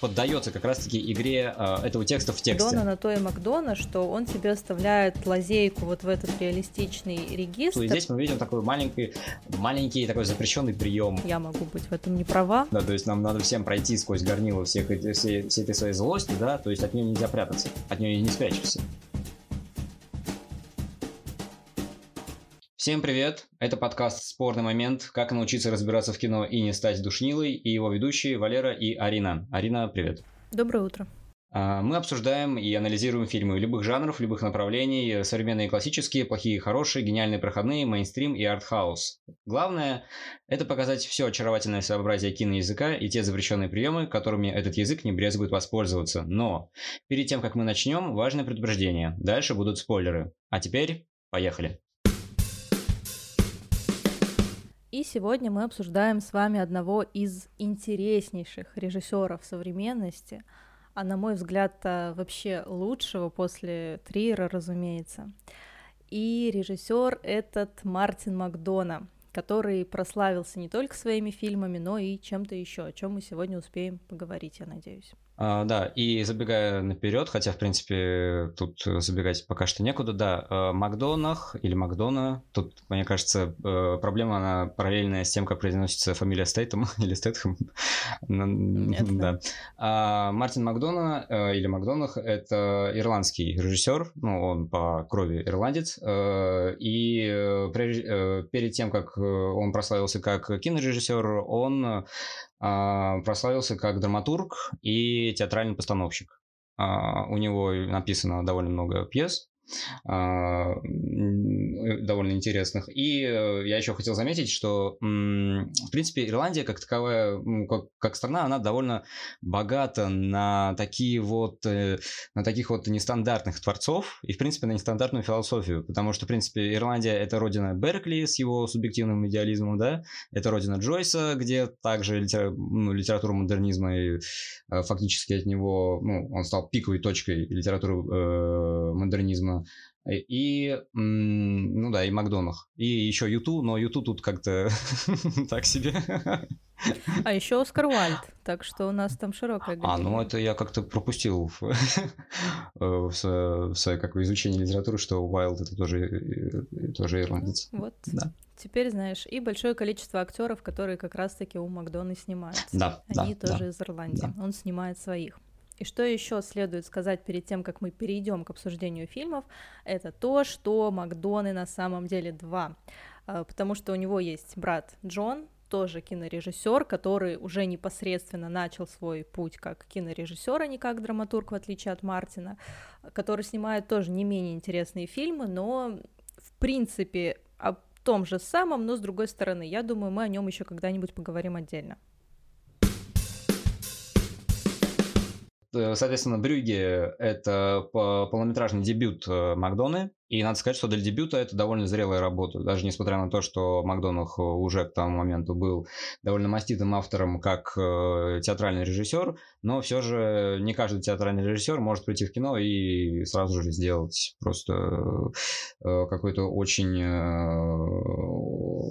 поддается как раз-таки игре э, этого текста в тексте. Дона на то и Макдона, что он тебе оставляет лазейку вот в этот реалистичный регистр. И здесь мы видим такой маленький, маленький такой запрещенный прием. Я могу быть в этом не права. Да, то есть нам надо всем пройти сквозь горнило всех, всей, всей этой своей злости, да, то есть от нее нельзя прятаться, от нее не спрячешься. Всем привет! Это подкаст «Спорный момент. Как научиться разбираться в кино и не стать душнилой» и его ведущие Валера и Арина. Арина, привет! Доброе утро! А, мы обсуждаем и анализируем фильмы любых жанров, любых направлений, современные классические, плохие хорошие, гениальные проходные, мейнстрим и артхаус. Главное – это показать все очаровательное своеобразие киноязыка и те запрещенные приемы, которыми этот язык не брезгует воспользоваться. Но перед тем, как мы начнем, важное предупреждение. Дальше будут спойлеры. А теперь поехали! И сегодня мы обсуждаем с вами одного из интереснейших режиссеров современности, а на мой взгляд вообще лучшего после Триера, разумеется. И режиссер этот Мартин Макдона, который прославился не только своими фильмами, но и чем-то еще, о чем мы сегодня успеем поговорить, я надеюсь. А, да, и забегая наперед, хотя, в принципе, тут забегать пока что некуда, да, э, Макдонах или Макдона, тут, мне кажется, э, проблема, она параллельная с тем, как произносится фамилия Стейтом или Стейтхэм. Да. А Мартин Макдона э, или Макдонах – это ирландский режиссер, ну, он по крови ирландец, и перед тем, как он прославился как кинорежиссер, он прославился как драматург и театральный постановщик. А, у него написано довольно много пьес, а, довольно интересных. И э, я еще хотел заметить, что, в принципе, Ирландия как таковая, как, как страна, она довольно богата на такие вот, э, на таких вот нестандартных творцов и, в принципе, на нестандартную философию, потому что, в принципе, Ирландия – это родина Беркли с его субъективным идеализмом, да, это родина Джойса, где также литера, ну, литература модернизма и э, фактически от него, ну, он стал пиковой точкой литературы э, модернизма и, ну да, и Макдонах. И еще Юту, но Юту тут как-то так себе. А еще Оскар Уальд, так что у нас там широкая галерея. А, ну это я как-то пропустил в, в, в свое как изучение литературы, что Уайлд это тоже, э, тоже ирландец. Вот. Да. Теперь знаешь, и большое количество актеров, которые как раз-таки у Макдона снимаются. Да, Они да, тоже да, из Ирландии. Да. Он снимает своих. И что еще следует сказать перед тем, как мы перейдем к обсуждению фильмов, это то, что Макдоны на самом деле два, а, потому что у него есть брат Джон, тоже кинорежиссер, который уже непосредственно начал свой путь как кинорежиссер, а не как драматург, в отличие от Мартина, который снимает тоже не менее интересные фильмы, но в принципе о том же самом, но с другой стороны. Я думаю, мы о нем еще когда-нибудь поговорим отдельно. Соответственно, Брюги — это полнометражный дебют э, Макдоны, и надо сказать, что для дебюта это довольно зрелая работа, даже несмотря на то, что Макдонах уже к тому моменту был довольно маститым автором как э, театральный режиссер, но все же не каждый театральный режиссер может прийти в кино и сразу же сделать просто какой-то очень,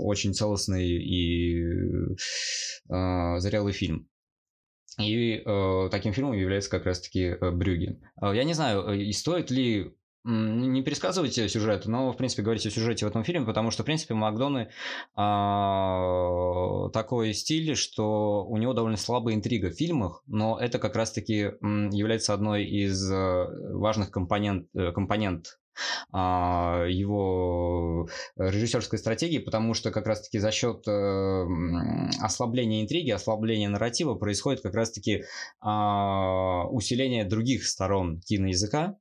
очень целостный и зрелый фильм. И э, таким фильмом является как раз-таки э, Брюги. Э, я не знаю, э, стоит ли не пересказывайте сюжет, но, в принципе, говорить о сюжете в этом фильме, потому что, в принципе, Макдоны а, такой стиль, что у него довольно слабая интрига в фильмах, но это как раз-таки является одной из важных компонент, компонент его режиссерской стратегии, потому что как раз-таки за счет э, ослабления интриги, ослабления нарратива происходит как раз-таки а, усиление других сторон киноязыка,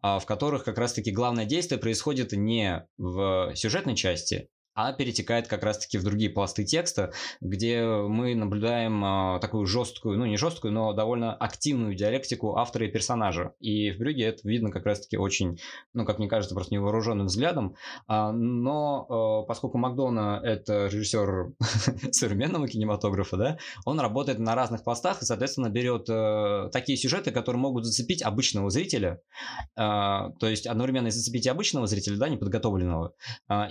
а, в которых как раз-таки главное действие происходит не в сюжетной части, а перетекает как раз-таки в другие пласты текста, где мы наблюдаем э, такую жесткую, ну не жесткую, но довольно активную диалектику автора и персонажа. И в Брюге это видно как раз-таки очень, ну как мне кажется, просто невооруженным взглядом. А, но э, поскольку Макдона это режиссер современного кинематографа, да, он работает на разных пластах и, соответственно, берет э, такие сюжеты, которые могут зацепить обычного зрителя, то есть одновременно зацепить и обычного зрителя, да, неподготовленного,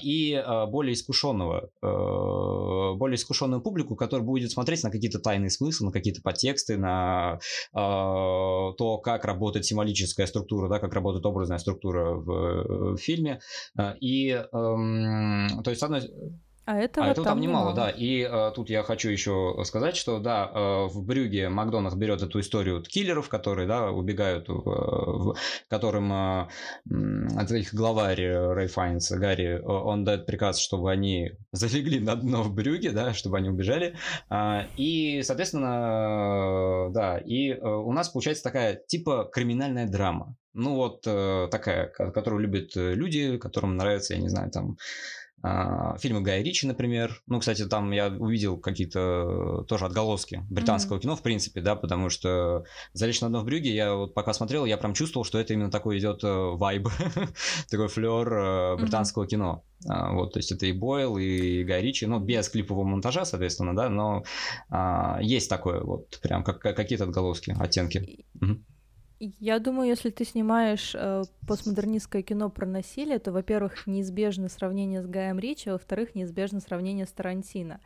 и более более искушенного, э, более искушенную публику, которая будет смотреть на какие-то тайные смыслы, на какие-то подтексты, на э, то, как работает символическая структура, да, как работает образная структура в, в фильме. И, э, то есть, с одной а этого, а этого там, там немало, немало, да. И э, тут я хочу еще сказать, что да, э, в Брюге Макдональдс берет эту историю киллеров, которые, да, убегают, в, в, которым э, от их главарь Рэй Файнс, Гарри, он дает приказ, чтобы они залегли на дно в Брюге, да, чтобы они убежали. Э, и, соответственно, да, и э, у нас получается такая типа криминальная драма. Ну вот э, такая, которую любят люди, которым нравится, я не знаю, там фильмы Гая Ричи, например. Ну, кстати, там я увидел какие-то тоже отголоски британского mm-hmm. кино, в принципе, да, потому что «Залечь на дно в брюге» я вот пока смотрел, я прям чувствовал, что это именно такой идет э, вайб, такой флер э, британского mm-hmm. кино. А, вот, то есть это и Бойл, и Гай Ричи, ну, без клипового монтажа, соответственно, да, но а, есть такое вот, прям как, какие-то отголоски, оттенки. Mm-hmm. Я думаю, если ты снимаешь э, постмодернистское кино про насилие, то, во-первых, неизбежно сравнение с Гаем Ричи, а во-вторых, неизбежно сравнение с Тарантино.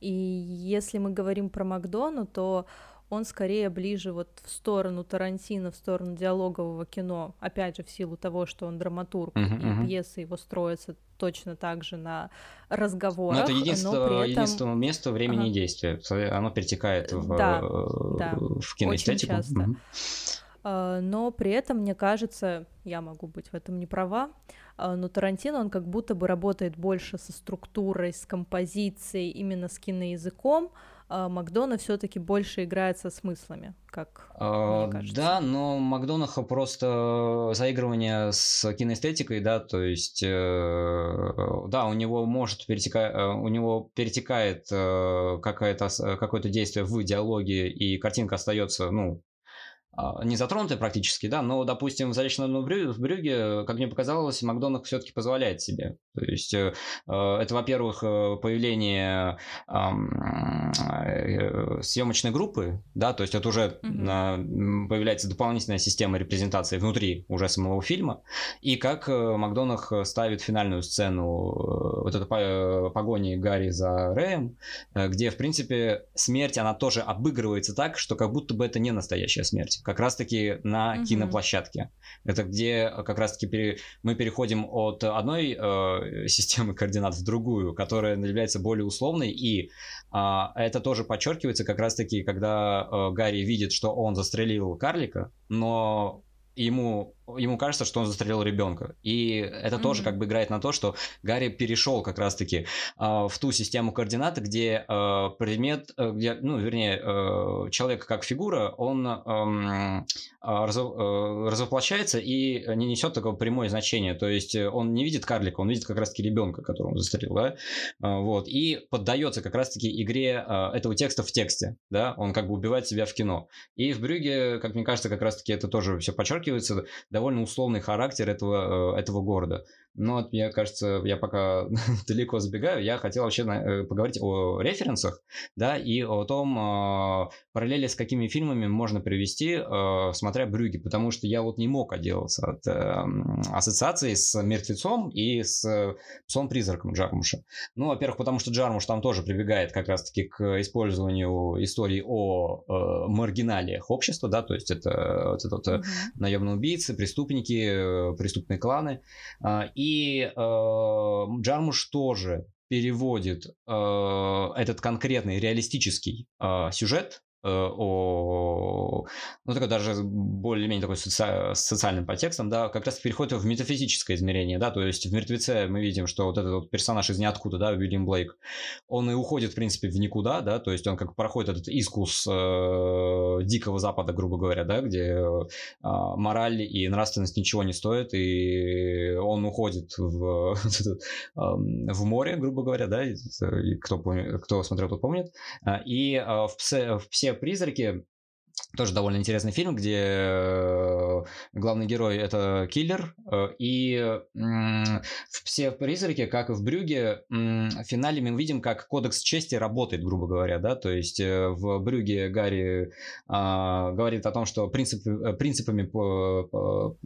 И если мы говорим про Макдону, то он скорее ближе вот в сторону Тарантино, в сторону диалогового кино, опять же, в силу того, что он драматург, uh-huh, и uh-huh. пьесы его строятся точно так же на разговорах. Но это единственное, но этом... единственное место времени ага. действия, оно перетекает в, да, да, в киноэстетику. Очень часто. Uh-huh. А, но при этом, мне кажется, я могу быть в этом не права, а, но Тарантино, он как будто бы работает больше со структурой, с композицией, именно с киноязыком, а Макдона все-таки больше играет со смыслами, как а, мне кажется. Да, но Макдонаха просто заигрывание с киноэстетикой, да, то есть, э, да, у него может перетекать, э, у него перетекает э, какое-то какое-то действие в диалоге, и картинка остается, ну, не затронутые практически, да, но, допустим, в «Заречном Брюге», в Брюге, как мне показалось, Макдональд все-таки позволяет себе. То есть э, э, это, во-первых, э, появление съемочной группы, да, то есть это уже mm-hmm. появляется дополнительная система репрезентации внутри уже самого фильма, и как Макдонах ставит финальную сцену вот этой погони Гарри за Рэем, где, в принципе, смерть, она тоже обыгрывается так, что как будто бы это не настоящая смерть как раз-таки на угу. киноплощадке. Это где как раз-таки пере... мы переходим от одной э, системы координат в другую, которая является более условной, и э, это тоже подчеркивается как раз-таки, когда э, Гарри видит, что он застрелил карлика, но ему ему кажется, что он застрелил ребенка. И это mm-hmm. тоже как бы играет на то, что Гарри перешел как раз-таки э, в ту систему координат, где э, предмет, э, где, ну, вернее, э, человек как фигура, он э, раз, э, развоплощается и не несет такого прямое значение. То есть он не видит карлика, он видит как раз-таки ребенка, которого он застрелил, да, э, вот, и поддается как раз-таки игре э, этого текста в тексте, да, он как бы убивает себя в кино. И в Брюге, как мне кажется, как раз-таки это тоже все подчеркивается, довольно условный характер этого, э, этого города. Но, мне кажется, я пока далеко забегаю, я хотел вообще э, поговорить о референсах, да, и о том, э, параллели с какими фильмами можно привести, смотря Брюги, потому что я вот не мог отделаться от ассоциации с мертвецом и с псом-призраком Джармуша. Ну, во-первых, потому что Джармуш там тоже прибегает как раз-таки к использованию истории о маргиналиях общества, да, то есть это вот этот mm-hmm. наемные убийцы, преступники, преступные кланы, а, и э, Джармуш тоже переводит э, этот конкретный реалистический э, сюжет о, ну, такой даже более-менее такой соци... с социальным подтекстом, да, как раз переходит в метафизическое измерение, да, то есть в «Мертвеце» мы видим, что вот этот вот персонаж из ниоткуда, да, Уильям Блейк, он и уходит, в принципе, в никуда, да, то есть он как проходит этот искус э, Дикого Запада, грубо говоря, да, где э, мораль и нравственность ничего не стоят, и он уходит в, в море, грубо говоря, да, кто, помнит, кто смотрел, тот помнит, и в, псе, в «Все призраки» тоже довольно интересный фильм, где э, главный герой это киллер, э, и все призраки, как и в Брюге, в финале мы видим, как кодекс чести работает, грубо говоря, да, то есть э, в Брюге Гарри а, говорит о том, что принципы, принципами по, по,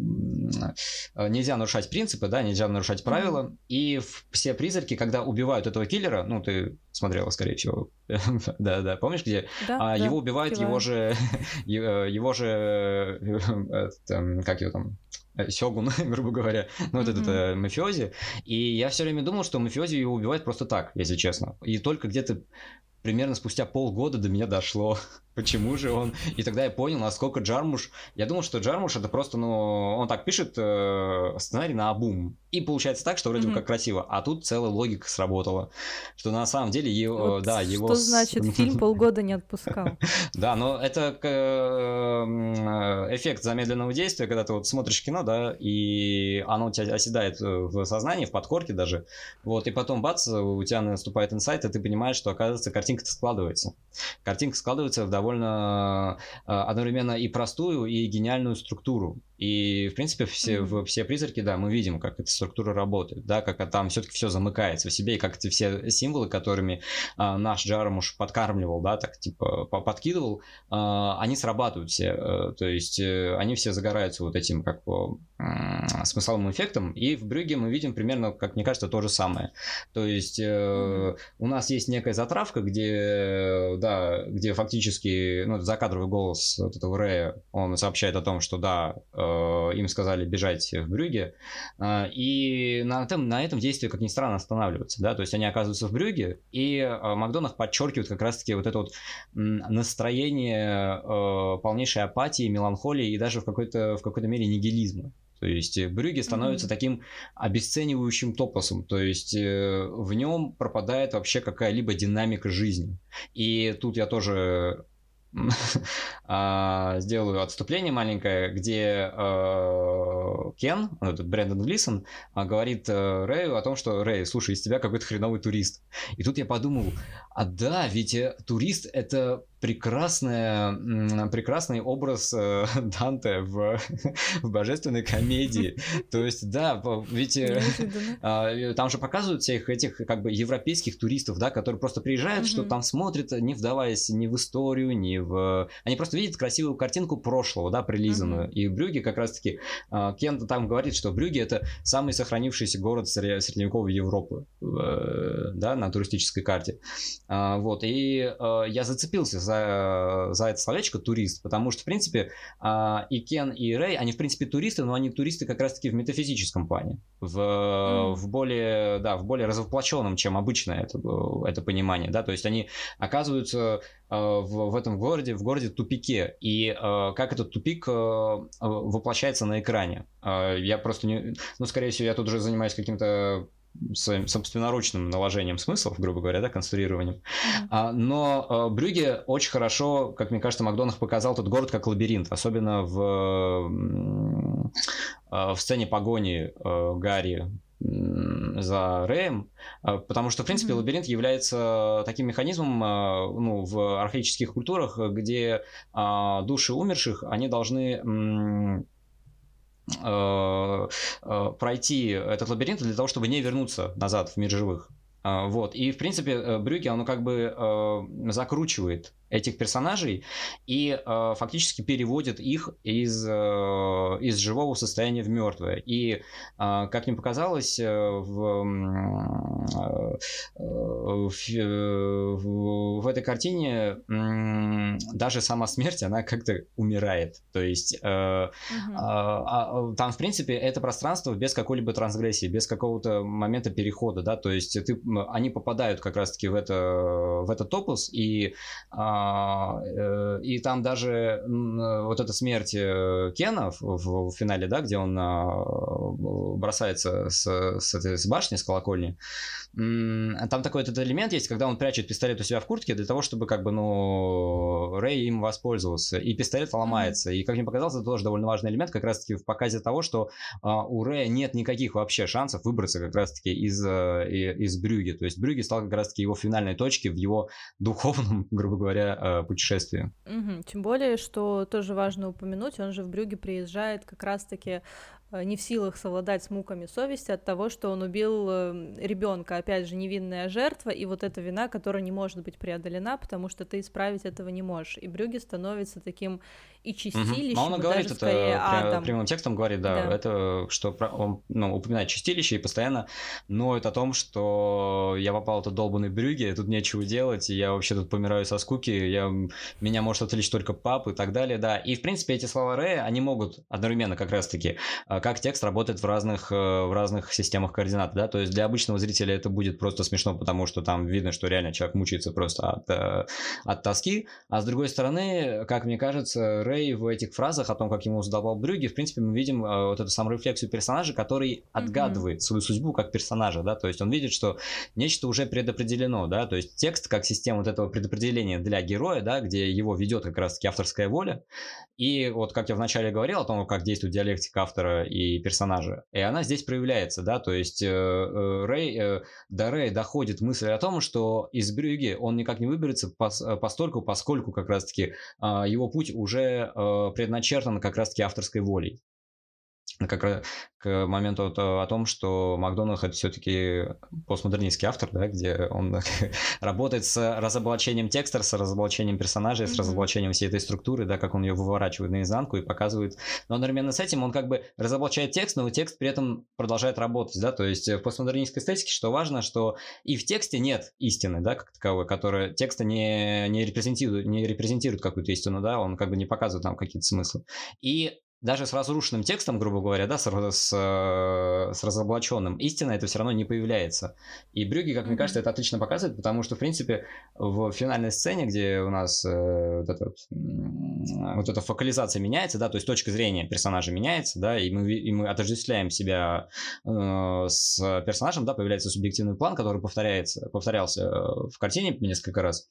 нельзя нарушать принципы, да, нельзя нарушать правила, и все призраки, когда убивают этого киллера, ну, ты смотрела, скорее всего, да, да, помнишь, где да, а, его убивает киваю. его же Э, его же, э, как его там, э, Сёгун, грубо говоря, ну вот mm-hmm. этот мафиози. И я все время думал, что мафиози его убивает просто так, если честно. И только где-то примерно спустя полгода до меня дошло, почему же он. И тогда я понял, насколько Джармуш... Я думал, что Джармуш это просто, ну, он так пишет э, сценарий на обум. И получается так, что вроде бы как красиво. А тут целая логика сработала. Что на самом деле его... Вот да, его... Что значит фильм полгода не отпускал? Да, но это э, эффект замедленного действия, когда ты вот смотришь кино, да, и оно у тебя оседает в сознании, в подкорке даже. Вот, и потом бац, у тебя наступает инсайт, и ты понимаешь, что, оказывается, картинка складывается. Картинка складывается в довольно э, одновременно и простую, и гениальную структуру. И, в принципе, все, mm-hmm. все призраки, да, мы видим, как эта структура работает, да, как там все-таки все замыкается в себе, и как эти все символы, которыми а, наш Джарамуш подкармливал, да, так типа подкидывал, а, они срабатывают все. А, то есть а, они все загораются вот этим как по а, смысловым эффектом. И в Брюге мы видим примерно, как мне кажется, то же самое. То есть а, mm-hmm. у нас есть некая затравка, где, да, где фактически, ну, закадровый голос вот этого Рэя, он сообщает о том, что да, Э, им сказали бежать в Брюге, э, и на этом, на этом действие, как ни странно, останавливается, да, то есть они оказываются в Брюге, и э, Макдональд подчеркивает как раз-таки вот это вот настроение полнейшей апатии, меланхолии и даже в какой-то, в какой-то мере нигилизма. То есть Брюге становится mm-hmm. таким обесценивающим топосом, то есть в нем пропадает вообще какая-либо динамика жизни. И тут я тоже сделаю отступление маленькое, где э, Кен, этот Брэндон Глисон, а, говорит Рэю о том, что Рэй, слушай, из тебя какой-то хреновый турист. И тут я подумал, а да, ведь э, турист это прекрасная, прекрасный образ э, Данте в, в божественной комедии. То есть, да, ведь э, а, там же показывают всех этих как бы европейских туристов, да, которые просто приезжают, что там смотрят, не вдаваясь ни в историю, ни в... Они просто видят красивую картинку прошлого, да, прилизанную. И Брюги как раз-таки... А, Кент там говорит, что Брюги это самый сохранившийся город средневековой Европы, да, на туристической карте. А, вот, и я зацепился за за, за это словечко турист, потому что, в принципе, а, и Кен, и Рэй, они, в принципе, туристы, но они туристы как раз-таки в метафизическом плане, в, mm. в более, да, в более развоплощенном, чем обычно это, это понимание, да, то есть они оказываются а, в, в этом городе, в городе тупике, и э, как этот тупик э, воплощается на экране. Э, я просто не, ну, скорее всего, я тут уже занимаюсь каким-то своим собственноручным наложением смыслов, грубо говоря, да, конструированием. А, но а, Брюге очень хорошо, как мне кажется, Макдональд показал тот город как лабиринт, особенно в, а, в сцене погони а, Гарри за Рэем, потому что, в принципе, mm-hmm. лабиринт является таким механизмом ну, в архаических культурах, где души умерших, они должны Э, э, пройти этот лабиринт для того, чтобы не вернуться назад в мир живых. А, вот. И, в принципе, э, Брюки, оно как бы закручивает этих персонажей и э, фактически переводит их из, э, из живого состояния в мертвое. И, э, как мне показалось, э, в, э, в, в, в этой картине э, даже сама смерть, она как-то умирает. То есть э, э, э, там, в принципе, это пространство без какой-либо трансгрессии, без какого-то момента перехода, да, то есть ты, они попадают как раз-таки в, это, в этот топус, и э, Э, и там даже вот эта смерть э, Кена в, в финале, да, где он а, бросается с, с, этой, с башни, с колокольни, там такой этот элемент есть, когда он прячет пистолет у себя в куртке для того, чтобы как бы, ну, Рэй им воспользовался. И пистолет ломается. И, как мне показалось, это тоже довольно важный элемент как раз-таки в показе того, что а, у Рэя нет никаких вообще шансов выбраться как раз-таки из, а, из Брюги. То есть Брюги стал как раз-таки его финальной точкой в его духовном, грубо говоря, благодаря э, путешествию. Угу. Тем более, что тоже важно упомянуть, он же в Брюге приезжает как раз-таки не в силах совладать с муками совести от того, что он убил эм, ребенка, опять же, невинная жертва, и вот эта вина, которая не может быть преодолена, потому что ты исправить этого не можешь. И Брюги становится таким и чистилищем, угу. он и говорит даже это скорее адом. прямым текстом говорит, да, да, это что он ну, упоминает чистилище и постоянно ноет о том, что я попал в этот долбанный Брюги, тут нечего делать, и я вообще тут помираю со скуки, я, меня может отвлечь только пап и так далее, да. И, в принципе, эти слова Рэя, они могут одновременно как раз-таки а, как текст работает в разных, э, в разных системах координат, да, то есть для обычного зрителя это будет просто смешно, потому что там видно, что реально человек мучается просто от, э, от тоски, а с другой стороны, как мне кажется, Рэй в этих фразах о том, как ему задавал Брюги, в принципе, мы видим э, вот эту самую рефлексию персонажа, который отгадывает mm-hmm. свою судьбу как персонажа, да, то есть он видит, что нечто уже предопределено, да, то есть текст как система вот этого предопределения для героя, да, где его ведет как раз-таки авторская воля, и вот как я вначале говорил о том, как действует диалектика автора и персонажа. И она здесь проявляется, да, то есть э, э, Рэй, э, до Рэя доходит мысль о том, что из Брюги он никак не выберется пос, э, постольку, поскольку как раз-таки э, его путь уже э, предначертан как раз-таки авторской волей как раз к моменту о том, что Макдональд это все-таки постмодернистский автор, да, где он работает с разоблачением текста, с разоблачением персонажей, с разоблачением всей этой структуры, да, как он ее выворачивает наизнанку и показывает. Но одновременно с этим он как бы разоблачает текст, но текст при этом продолжает работать, да, то есть в постмодернистской эстетике, что важно, что и в тексте нет истины, да, как таковой, которая текста не, не репрезентирует, не репрезентирует какую-то истину, да, он как бы не показывает нам какие-то смыслы. И даже с разрушенным текстом, грубо говоря, да, с, с, э, с разоблаченным, истина это все равно не появляется. И Брюги, как mm-hmm. мне кажется, это отлично показывает, потому что, в принципе, в финальной сцене, где у нас э, вот, этот, вот эта фокализация меняется, да, то есть точка зрения персонажа меняется, да, и мы, и мы отождествляем себя э, с персонажем, да, появляется субъективный план, который повторяется, повторялся в картине несколько раз.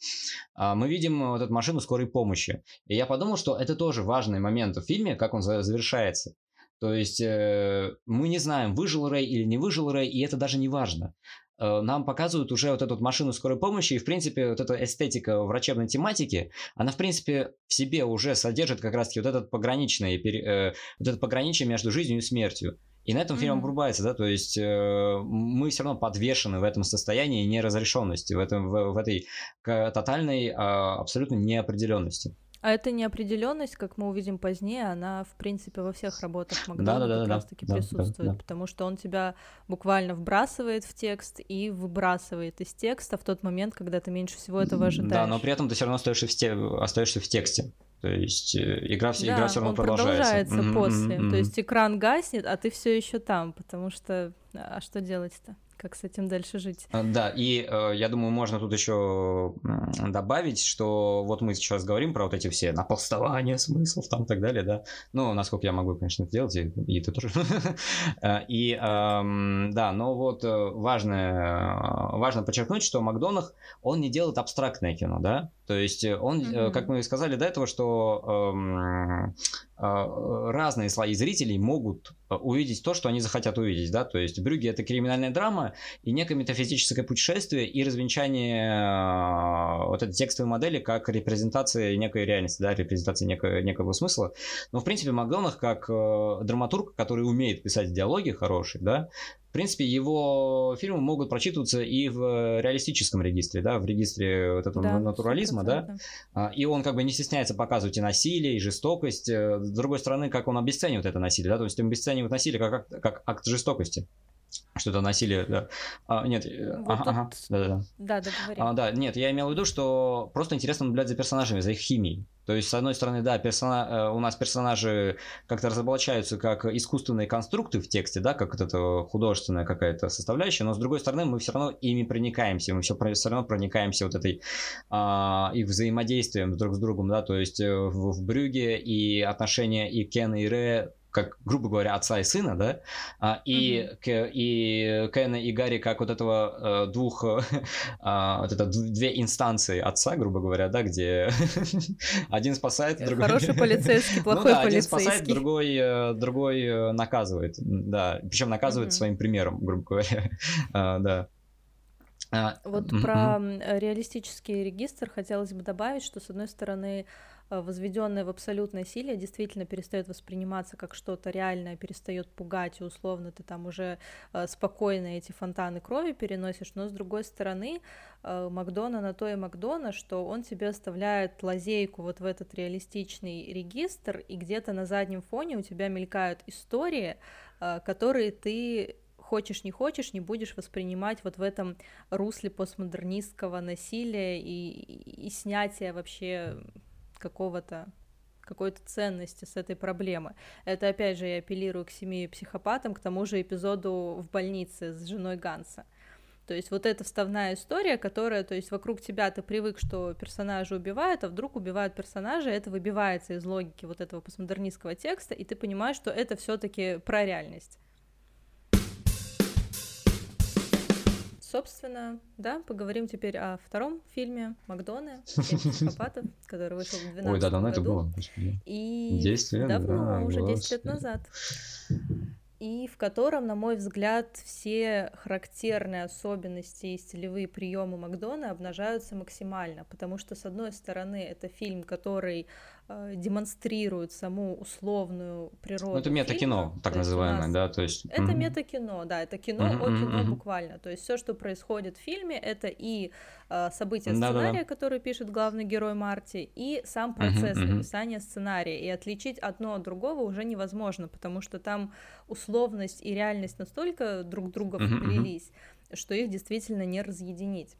А мы видим вот эту машину скорой помощи. И я подумал, что это тоже важный момент в фильме, как он завершается. То есть э, мы не знаем, выжил Рэй или не выжил Рэй, и это даже не важно. Э, нам показывают уже вот эту машину скорой помощи, и, в принципе, вот эта эстетика врачебной тематики, она, в принципе, в себе уже содержит как раз-таки вот этот пограничный, э, вот это пограничие между жизнью и смертью. И на этом фильм mm-hmm. обрубается, да, то есть э, мы все равно подвешены в этом состоянии неразрешенности, в, этом, в, в этой тотальной э, абсолютно неопределенности. А эта неопределенность, как мы увидим позднее, она, в принципе, во всех работах Макдональда да, да, как да, раз-таки да, присутствует, да, да. потому что он тебя буквально вбрасывает в текст и выбрасывает из текста в тот момент, когда ты меньше всего этого ожидаешь. Да, но при этом ты все равно остаешься в, те... остаешься в тексте. То есть э, игра, да, игра все равно он продолжается. продолжается после. Mm-hmm. То есть экран гаснет, а ты все еще там, потому что а что делать-то? Как с этим дальше жить. А, да, и э, я думаю, можно тут еще добавить, что вот мы сейчас говорим про вот эти все наполстования смыслов там и так далее, да. Ну, насколько я могу, конечно, сделать, и, и ты тоже. Э, и эм, да, но вот э, важно, важно подчеркнуть, что Макдонах, он не делает абстрактное кино, да. То есть он, как мы и сказали до этого, что эм, разные слои зрителей могут увидеть то, что они захотят увидеть, да, то есть Брюги это криминальная драма и некое метафизическое путешествие и развенчание э, вот этой текстовой модели как репрезентация некой реальности, да, репрезентация некого, некого смысла. Но, в принципе, Макдонах как драматург, который умеет писать диалоги хорошие, да, в принципе, его фильмы могут прочитываться и в реалистическом регистре, да, в регистре вот этого да, натурализма, да, а, и он как бы не стесняется показывать и насилие, и жестокость. Э, с другой стороны, как он обесценивает это насилие, да, то есть он обесценивает насилие как, как, как акт жестокости что это насилие, да. А, нет, э, вот ага, ага, да, да, да. Да, да, А, да, нет, я имел в виду, что просто интересно наблюдать за персонажами, за их химией. То есть, с одной стороны, да, персона... Э, у нас персонажи как-то разоблачаются как искусственные конструкты в тексте, да, как вот это художественная какая-то составляющая, но с другой стороны, мы все равно ими проникаемся, мы все, все равно проникаемся вот этой а, их взаимодействием друг с другом, да, то есть э, в, в Брюге и отношения и Кена и Ре как, грубо говоря, отца и сына, да, а, и, mm-hmm. к, и Кена и Гарри как вот этого э, двух, а, вот это две инстанции отца, грубо говоря, да, где один спасает, другой... Хороший полицейский, плохой ну, да, полицейский. один спасает, другой, э, другой э, наказывает, да, причем наказывает mm-hmm. своим примером, грубо говоря, а, да. А, вот про реалистический регистр хотелось бы добавить, что, с одной стороны, Э, возведенное в абсолютное силе действительно перестает восприниматься как что-то реальное, перестает пугать, и условно ты там уже э, спокойно эти фонтаны крови переносишь, но с другой стороны, э, Макдона на то и Макдона, что он тебе оставляет лазейку вот в этот реалистичный регистр, и где-то на заднем фоне у тебя мелькают истории, которые ты хочешь не хочешь, не будешь воспринимать вот в этом русле постмодернистского насилия и, и снятия вообще какого-то какой-то ценности с этой проблемы. Это, опять же, я апеллирую к семи психопатам, к тому же эпизоду в больнице с женой Ганса. То есть вот эта вставная история, которая, то есть вокруг тебя ты привык, что персонажи убивают, а вдруг убивают персонажа, это выбивается из логики вот этого постмодернистского текста, и ты понимаешь, что это все таки про реальность. Собственно, да, поговорим теперь о втором фильме Макдоне, психопатов, который вышел в 2012 Ой, да, давно году. это было. И 10 лет, давно, да, уже 10 господи. лет назад и в котором, на мой взгляд, все характерные особенности и стилевые приемы Макдона обнажаются максимально, потому что, с одной стороны, это фильм, который э, демонстрирует саму условную природу. Ну, это мета-кино, так называемое, нас... да, то есть... Это mm-hmm. мета-кино, да, это кино mm-hmm, о кино mm-hmm. буквально, то есть все, что происходит в фильме, это и э, события сценария, Да-да-да. который пишет главный герой Марти, и сам процесс mm-hmm, написания сценария, и отличить одно от другого уже невозможно, потому что там условность и реальность настолько друг друга вплелись, uh-huh. что их действительно не разъединить.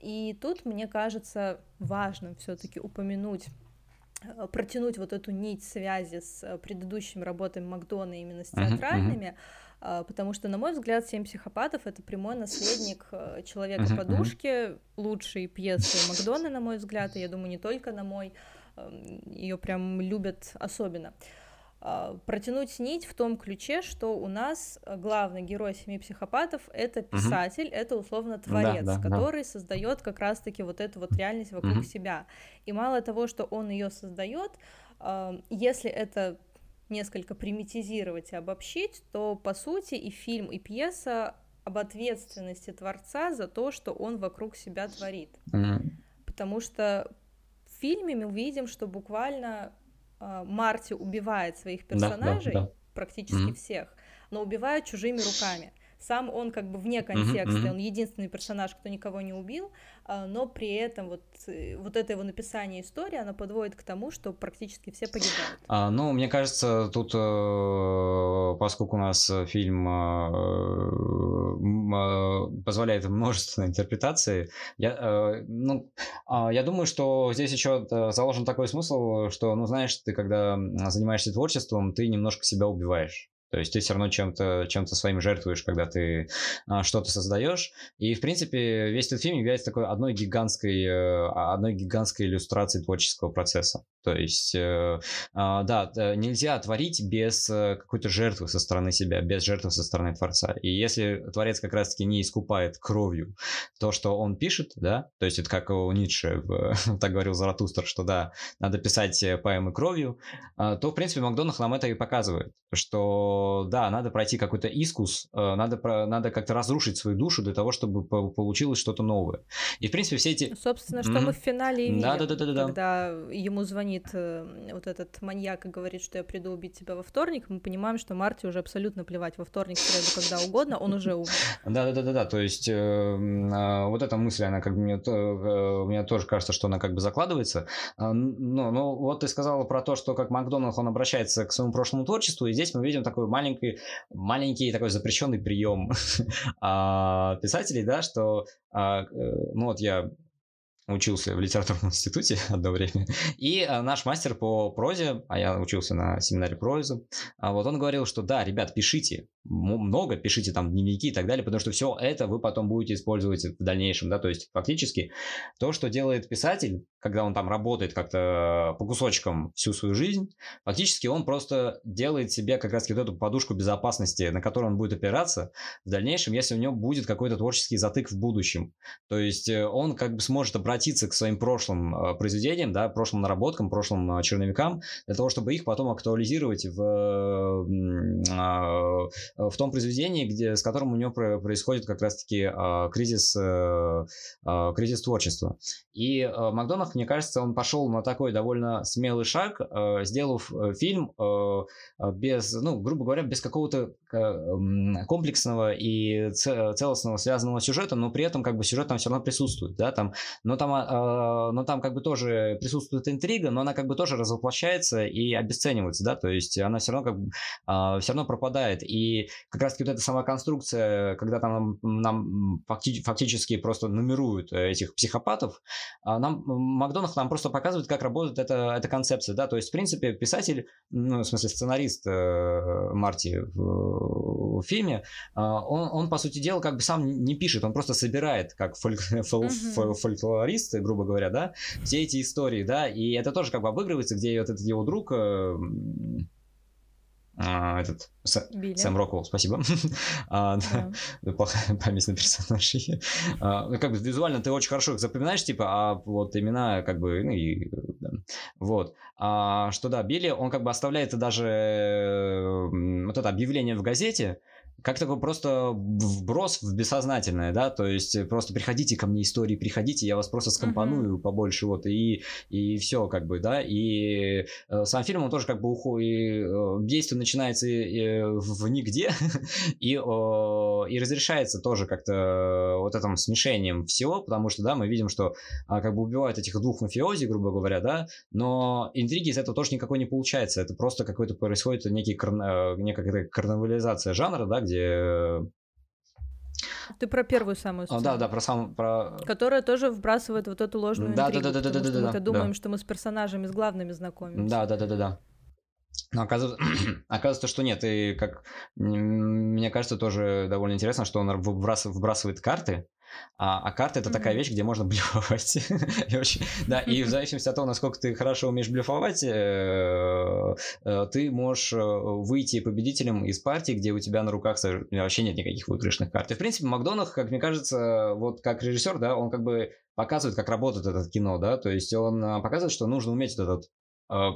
И тут, мне кажется, важным все-таки упомянуть э, протянуть вот эту нить связи с э, предыдущими работами Макдона именно с театральными, uh-huh, потому что, на мой взгляд, «Семь психопатов» — это прямой наследник «Человека-подушки», uh-huh, лучшей пьесы Макдона, на мой взгляд, и я думаю, не только на мой, ее прям любят особенно. А, протянуть нить в том ключе, что у нас главный герой семи психопатов это писатель, угу. это условно творец, да, да, который да. создает как раз-таки вот эту вот реальность вокруг угу. себя. И мало того, что он ее создает, а, если это несколько примитизировать и обобщить, то по сути и фильм, и пьеса об ответственности творца за то, что он вокруг себя творит. Угу. Потому что в фильме мы видим, что буквально а, Марти убивает своих персонажей, да, да, да. практически mm-hmm. всех, но убивает чужими руками. Сам он как бы вне контекста, mm-hmm. он единственный персонаж, кто никого не убил, а, но при этом вот, э, вот это его написание истории, оно подводит к тому, что практически все погибают. А, ну, мне кажется, тут, э, поскольку у нас фильм э, позволяет множественной интерпретации, я, ну, а, я думаю, что здесь еще заложен такой смысл, что, ну, знаешь, ты когда занимаешься творчеством, ты немножко себя убиваешь. То есть ты все равно чем-то чем своим жертвуешь, когда ты а, что-то создаешь. И, в принципе, весь этот фильм является такой одной гигантской, э, одной гигантской иллюстрацией творческого процесса. То есть, э, а, да, нельзя творить без э, какой-то жертвы со стороны себя, без жертвы со стороны Творца. И если Творец как раз-таки не искупает кровью то, что он пишет, да, то есть это как у Ницше, так говорил Заратустр, что да, надо писать поэмы кровью, а, то, в принципе, Макдонах нам это и показывает, что да, надо пройти какой-то искус, э, надо, надо как-то разрушить свою душу для того, чтобы получилось что-то новое. И, в принципе, все эти... Собственно, что mm-hmm. мы в финале видим, да, да, да, да, да. когда ему звонит звонит э, вот этот маньяк и говорит, что я приду убить тебя во вторник, мы понимаем, что Марти уже абсолютно плевать во вторник, среду, когда угодно, он уже умер. Да-да-да-да, то есть э, а, вот эта мысль, она как бы мне, э, мне тоже кажется, что она как бы закладывается. Но, ну, вот ты сказала про то, что как Макдональд, он обращается к своему прошлому творчеству, и здесь мы видим такой маленький, маленький такой запрещенный прием а, писателей, да, что ну вот я учился в литературном институте одно время, и а, наш мастер по прозе, а я учился на семинаре прозы, а вот он говорил, что да, ребят, пишите, много, пишите там дневники и так далее, потому что все это вы потом будете использовать в дальнейшем, да, то есть фактически то, что делает писатель, когда он там работает как-то по кусочкам всю свою жизнь, фактически он просто делает себе как раз вот эту подушку безопасности, на которую он будет опираться в дальнейшем, если у него будет какой-то творческий затык в будущем. То есть э, он как бы сможет обратиться к своим прошлым э, произведениям, да, прошлым наработкам, прошлым э, черновикам, для того, чтобы их потом актуализировать в в том произведении, где, с которым у него происходит как раз-таки кризис, кризис творчества. И Макдонах, мне кажется, он пошел на такой довольно смелый шаг, сделав фильм без, ну, грубо говоря, без какого-то комплексного и целостного связанного сюжета, но при этом как бы сюжет там все равно присутствует, да, там, но там, но там как бы тоже присутствует интрига, но она как бы тоже развоплощается и обесценивается, да, то есть она все равно как бы, все равно пропадает, и как раз-таки вот эта сама конструкция, когда там нам фактически просто нумеруют этих психопатов, а нам Макдонах нам просто показывает, как работает эта, эта концепция, да, то есть, в принципе, писатель, ну, в смысле, сценарист э, Марти в, в фильме, э, он, он, по сути дела, как бы сам не пишет, он просто собирает, как фольк, фол, mm-hmm. фольклорист, грубо говоря, да, все эти истории, да, и это тоже как бы обыгрывается, где вот этот его друг, э, а, этот Билли. Сэм Роквелл, спасибо. а, да. Плохая память на персонажей. а, ну, как бы визуально ты очень хорошо их запоминаешь, типа, а вот имена, как бы, ну и да. вот. А, что да, Билли, он как бы оставляет даже вот это объявление в газете, как такой просто вброс в бессознательное, да, то есть просто приходите ко мне истории, приходите, я вас просто скомпоную uh-huh. побольше, вот, и, и все, как бы, да, и э, сам фильм, он тоже как бы уходит, э, действие начинается э, в нигде, и, э, и разрешается тоже как-то вот этим смешением всего, потому что, да, мы видим, что э, как бы убивают этих двух мафиози, грубо говоря, да, но интриги из этого тоже никакой не получается, это просто какой-то происходит некий, карна, некая карнавализация жанра, да, где где ты про первую самую сцену. да, да, про самую... Про... Которая тоже вбрасывает вот эту ложную да, интригу, да, да, да, да, да, да, мы-то да, думаем, да. что мы с персонажами, с главными знакомимся. Да, да, да, да, да. Но оказывается, оказывается, что нет. И как мне кажется, тоже довольно интересно, что он вбрасывает карты, а, а карта это mm-hmm. такая вещь, где можно блефовать. и очень, да, и в зависимости от того, насколько ты хорошо умеешь блефовать, э, э, ты можешь э, выйти победителем из партии, где у тебя на руках вообще нет никаких выигрышных карт. И, в принципе, Макдонах, как мне кажется, вот как режиссер, да, он как бы показывает, как работает это кино, да, то есть он показывает, что нужно уметь этот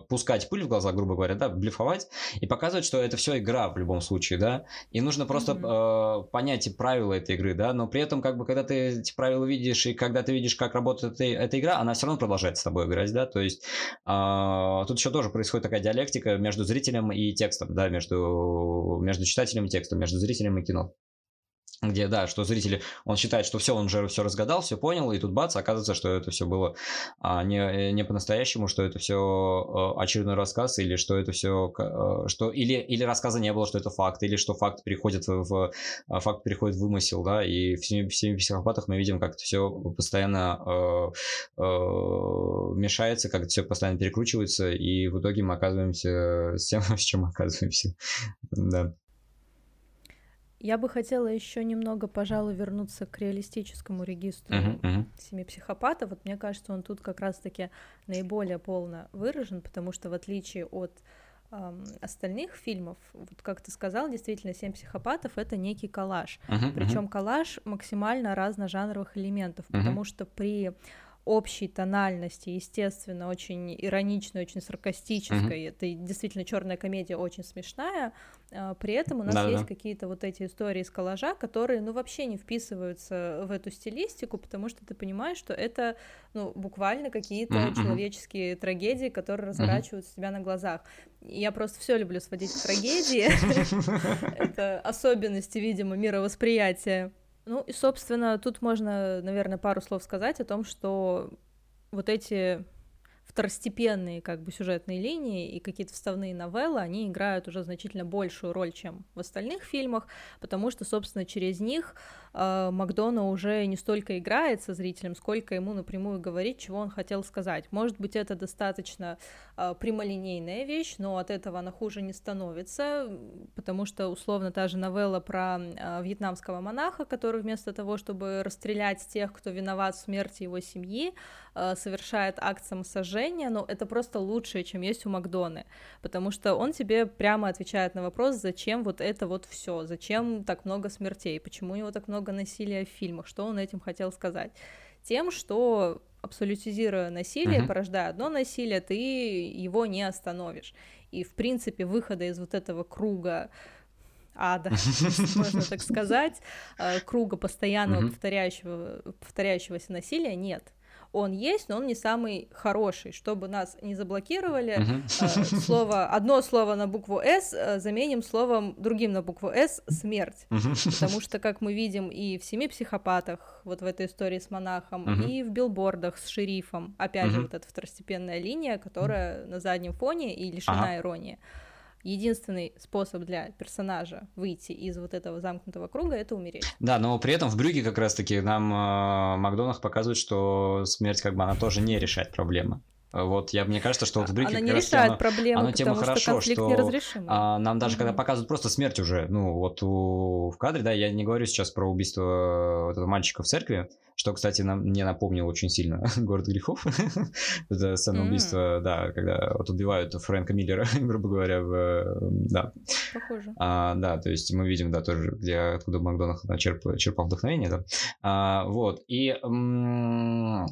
пускать пыль в глаза, грубо говоря, да, блефовать и показывать, что это все игра в любом случае, да, и нужно просто mm-hmm. э, понять правила этой игры, да, но при этом, как бы, когда ты эти правила видишь и когда ты видишь, как работает эта, эта игра, она все равно продолжает с тобой играть, да, то есть э, тут еще тоже происходит такая диалектика между зрителем и текстом, да, между, между читателем и текстом, между зрителем и кино где, да, что зрители, он считает, что все, он уже все разгадал, все понял, и тут бац, оказывается, что это все было а, не, э, не по-настоящему, что это все а, очередной рассказ, или что это все, а, что, или, или рассказа не было, что это факт, или что факт переходит в, в а, факт переходит в вымысел, да, и в всеми, всеми психопатах мы видим, как это все постоянно а, а, мешается, как это все постоянно перекручивается, и в итоге мы оказываемся с тем, с чем оказываемся, да. Я бы хотела еще немного, пожалуй, вернуться к реалистическому регистру uh-huh, uh-huh. семи психопатов. Вот мне кажется, он тут как раз-таки наиболее полно выражен, потому что в отличие от эм, остальных фильмов, вот как ты сказал, действительно, семь психопатов это некий коллаж. Uh-huh, Причем uh-huh. коллаж максимально разножанровых элементов, uh-huh. потому что при общей тональности, естественно, очень ироничной, очень саркастической. Mm-hmm. Это действительно черная комедия очень смешная. А, при этом у нас Да-да-да. есть какие-то вот эти истории из коллажа, которые, ну, вообще не вписываются в эту стилистику, потому что ты понимаешь, что это, ну, буквально какие-то mm-hmm. человеческие трагедии, которые разворачиваются mm-hmm. у тебя на глазах. Я просто все люблю сводить к трагедии. Это особенности, видимо, мировосприятия. Ну и, собственно, тут можно, наверное, пару слов сказать о том, что вот эти второстепенные как бы сюжетные линии и какие-то вставные новеллы, они играют уже значительно большую роль, чем в остальных фильмах, потому что, собственно, через них Макдона уже не столько играет со зрителем, сколько ему напрямую говорит, чего он хотел сказать. Может быть, это достаточно э, прямолинейная вещь, но от этого она хуже не становится, потому что, условно, та же новелла про э, вьетнамского монаха, который вместо того, чтобы расстрелять тех, кто виноват в смерти его семьи, э, совершает акт самосожжения, но это просто лучшее, чем есть у Макдоны, потому что он тебе прямо отвечает на вопрос, зачем вот это вот все, зачем так много смертей, почему у него так много насилия в фильмах, что он этим хотел сказать. Тем, что абсолютизируя насилие, uh-huh. порождая одно насилие, ты его не остановишь. И, в принципе, выхода из вот этого круга ада, можно так сказать, э, круга постоянного повторяющего, повторяющегося насилия нет он есть, но он не самый хороший, чтобы нас не заблокировали. Uh-huh. Слово, одно слово на букву «С» э, заменим словом другим на букву «С» — смерть. Uh-huh. Потому что, как мы видим и в «Семи психопатах», вот в этой истории с монахом, uh-huh. и в билбордах с шерифом, опять же, вот эта второстепенная линия, которая на заднем фоне и лишена иронии единственный способ для персонажа выйти из вот этого замкнутого круга это умереть. Да, но при этом в Брюге как раз-таки нам э, Макдональдс показывает, что смерть как бы она тоже не решает проблемы. Вот, я, мне кажется, что вот в Брюке Она не решает оно, проблемы, оно тема хорошо, что, что а, нам даже mm-hmm. когда показывают просто смерть уже, ну, вот у, в кадре, да, я не говорю сейчас про убийство вот этого мальчика в церкви, что, кстати, нам, мне напомнило очень сильно «Город грехов». Это самоубийство, mm. да, когда вот убивают Фрэнка Миллера, грубо говоря, в... Да. Похоже. А, да, то есть мы видим, да, тоже, где, откуда Макдональд черп, черпал вдохновение, да. А, вот, и... М-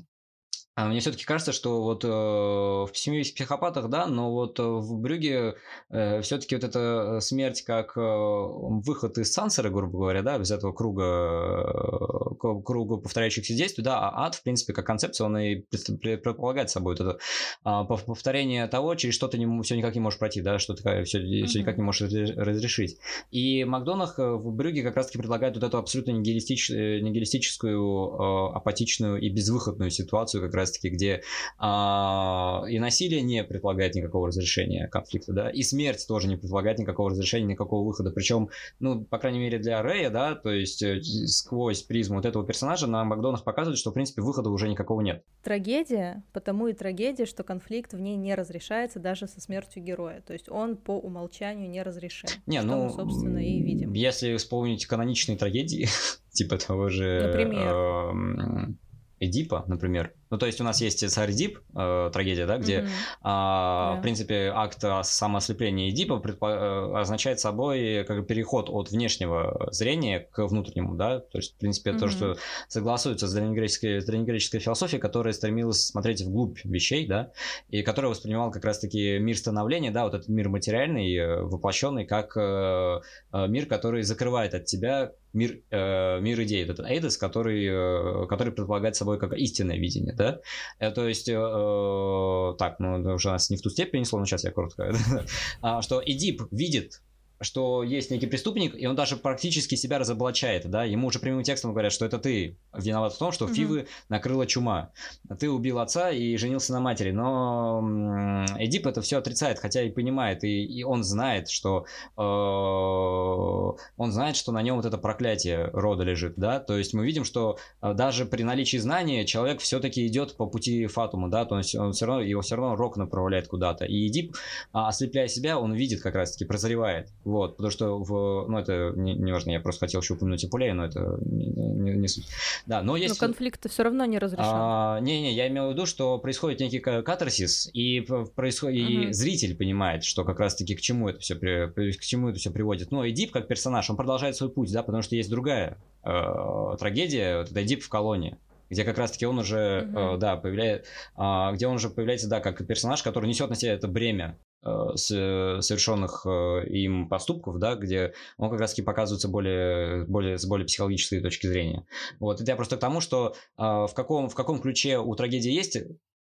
а мне все-таки кажется, что вот э, в «Семи психопатах», да, но вот э, в «Брюге» э, все-таки вот эта смерть как э, выход из сансера, грубо говоря, да, из этого круга, э, круга повторяющихся действий, да, а ад, в принципе, как концепция, он и предполагает собой вот это э, повторение того, через что ты не, все никак не можешь пройти, да, что ты все, mm-hmm. все никак не можешь разрешить. И Макдонах э, в «Брюге» как раз-таки предлагает вот эту абсолютно нигилистич, э, нигилистическую, э, апатичную и безвыходную ситуацию как раз раз-таки, где а, и насилие не предполагает никакого разрешения конфликта, да, и смерть тоже не предполагает никакого разрешения, никакого выхода. Причем, ну, по крайней мере, для Рэя, да, то есть э, сквозь призму вот этого персонажа на Макдонах показывает, что, в принципе, выхода уже никакого нет. Трагедия, потому и трагедия, что конфликт в ней не разрешается даже со смертью героя. То есть он по умолчанию не разрешен. Не, что ну, мы, собственно, и видим. Если вспомнить каноничные трагедии, типа того же... Например? Э, Эдипа, например, ну, то есть у нас есть царь Дип, э, трагедия, да, где, mm-hmm. а, yeah. в принципе, акт самоослепления Эдипа предпо- э, означает собой как переход от внешнего зрения к внутреннему, да, то есть, в принципе, mm-hmm. то, что согласуется с древнегреческой, с древнегреческой философией, которая стремилась смотреть вглубь вещей, да, и которая воспринимала как раз-таки мир становления, да, вот этот мир материальный, э, воплощенный, как э, мир, который закрывает от тебя мир, э, мир идей, этот эйдос, который, э, который предполагает собой как истинное видение, да, э, то есть, э, э, так, ну, уже нас не в ту степень перенесло, но сейчас я коротко, а, что Эдип видит что есть некий преступник, и он даже практически себя разоблачает, да, ему уже прямым текстом говорят, что это ты виноват в том, что угу. Фивы накрыла чума, ты убил отца и женился на матери, но Эдип это все отрицает, хотя и понимает, и, и он знает, что э, он знает, что на нем вот это проклятие рода лежит, да, то есть мы видим, что э, даже при наличии знания человек все-таки идет по пути Фатума, да, то есть он все равно, его все равно рок направляет куда-то, и Эдип, а, ослепляя себя, он видит как раз-таки, прозревает, вот, потому что в, ну, это не, не важно, я просто хотел еще упомянуть Ипулея, но это не, не, не суть. Да, но есть... Но конфликт все равно не разрешен. А, не-не, я имел в виду, что происходит некий катарсис, и, происходит, угу. и зритель понимает, что как раз-таки к чему это все, к чему это все приводит. Ну, Эдип как персонаж, он продолжает свой путь, да, потому что есть другая э, трагедия, это Эдип в колонии где как раз-таки он уже, mm-hmm. э, да, появляется, э, где он уже появляется, да, как персонаж, который несет на себя это бремя совершенных э, им поступков, да, где он как раз-таки показывается более, более, с более психологической точки зрения. Вот, это я просто к тому, что э, в, каком, в каком ключе у трагедии есть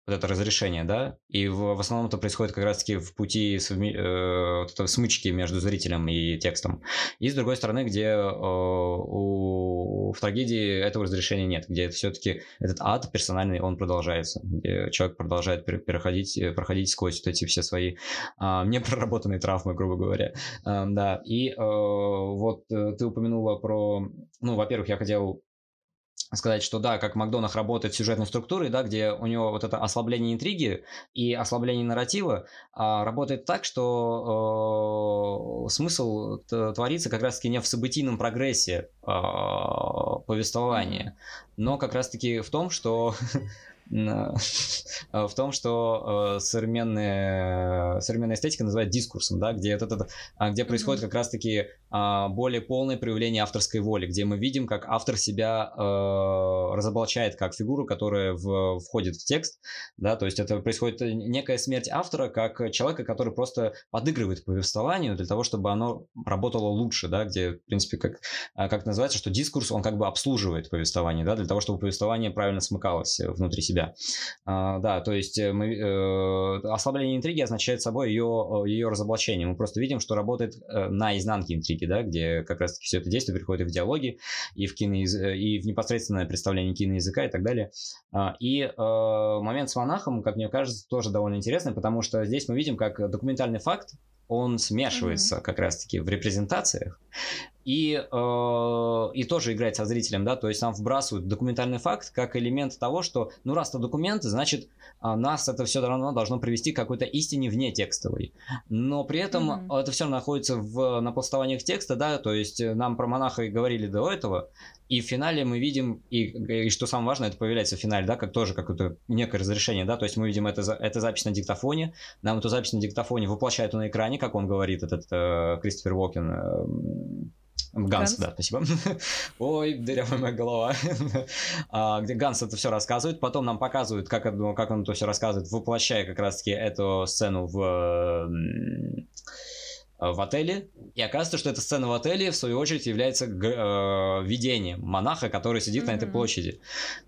вот это разрешение, да, и в, в основном это происходит как раз-таки в пути совми, э, вот это смычки между зрителем и текстом. И с другой стороны, где э, у, в трагедии этого разрешения нет, где все-таки этот ад персональный, он продолжается, где человек продолжает переходить, э, проходить сквозь вот эти все свои э, непроработанные травмы, грубо говоря. Э, да, и э, вот э, ты упомянула про, ну, во-первых, я хотел сказать, что да, как Макдонах работает сюжетной структурой, да, где у него вот это ослабление интриги и ослабление нарратива а, работает так, что э, смысл творится как раз-таки не в событийном прогрессе э, повествования, но как раз-таки в том, что в том, что э, современная, современная эстетика называют дискурсом, да, где, это, это, где происходит как раз-таки а, более полное проявление авторской воли, где мы видим, как автор себя э, разоблачает как фигуру, которая в, входит в текст, да, то есть это происходит некая смерть автора как человека, который просто подыгрывает повествованию для того, чтобы оно работало лучше, да, где, в принципе, как, а, как называется, что дискурс, он как бы обслуживает повествование, да, для того, чтобы повествование правильно смыкалось внутри себя. А, да, то есть мы, э, ослабление интриги означает собой ее, ее разоблачение. Мы просто видим, что работает э, на изнанке интриги, да, где как раз-таки все это действие приходит и в диалоги, и в, кино, и в непосредственное представление киноязыка и так далее. А, и э, момент с монахом, как мне кажется, тоже довольно интересный, потому что здесь мы видим, как документальный факт, он смешивается mm-hmm. как раз-таки в репрезентациях и, э, и тоже играть со зрителем, да, то есть нам вбрасывают документальный факт как элемент того, что, ну, раз это документы, значит, а нас это все равно должно привести к какой-то истине вне текстовой. Но при этом mm-hmm. это все находится в напластованиях текста, да, то есть нам про монаха и говорили до этого, и в финале мы видим, и, и что самое важное, это появляется в финале, да, как тоже какое-то некое разрешение, да, то есть мы видим это, это запись на диктофоне, нам эту запись на диктофоне воплощают на экране, как он говорит, этот э, Кристофер Уокен, э, Ганс, Ганс, да, спасибо. Ой, дырявая моя голова. а, где Ганс это все рассказывает, потом нам показывают, как, как он это все рассказывает, воплощая как раз-таки эту сцену в в отеле, и оказывается, что эта сцена в отеле, в свою очередь, является э, видением монаха, который сидит mm-hmm. на этой площади.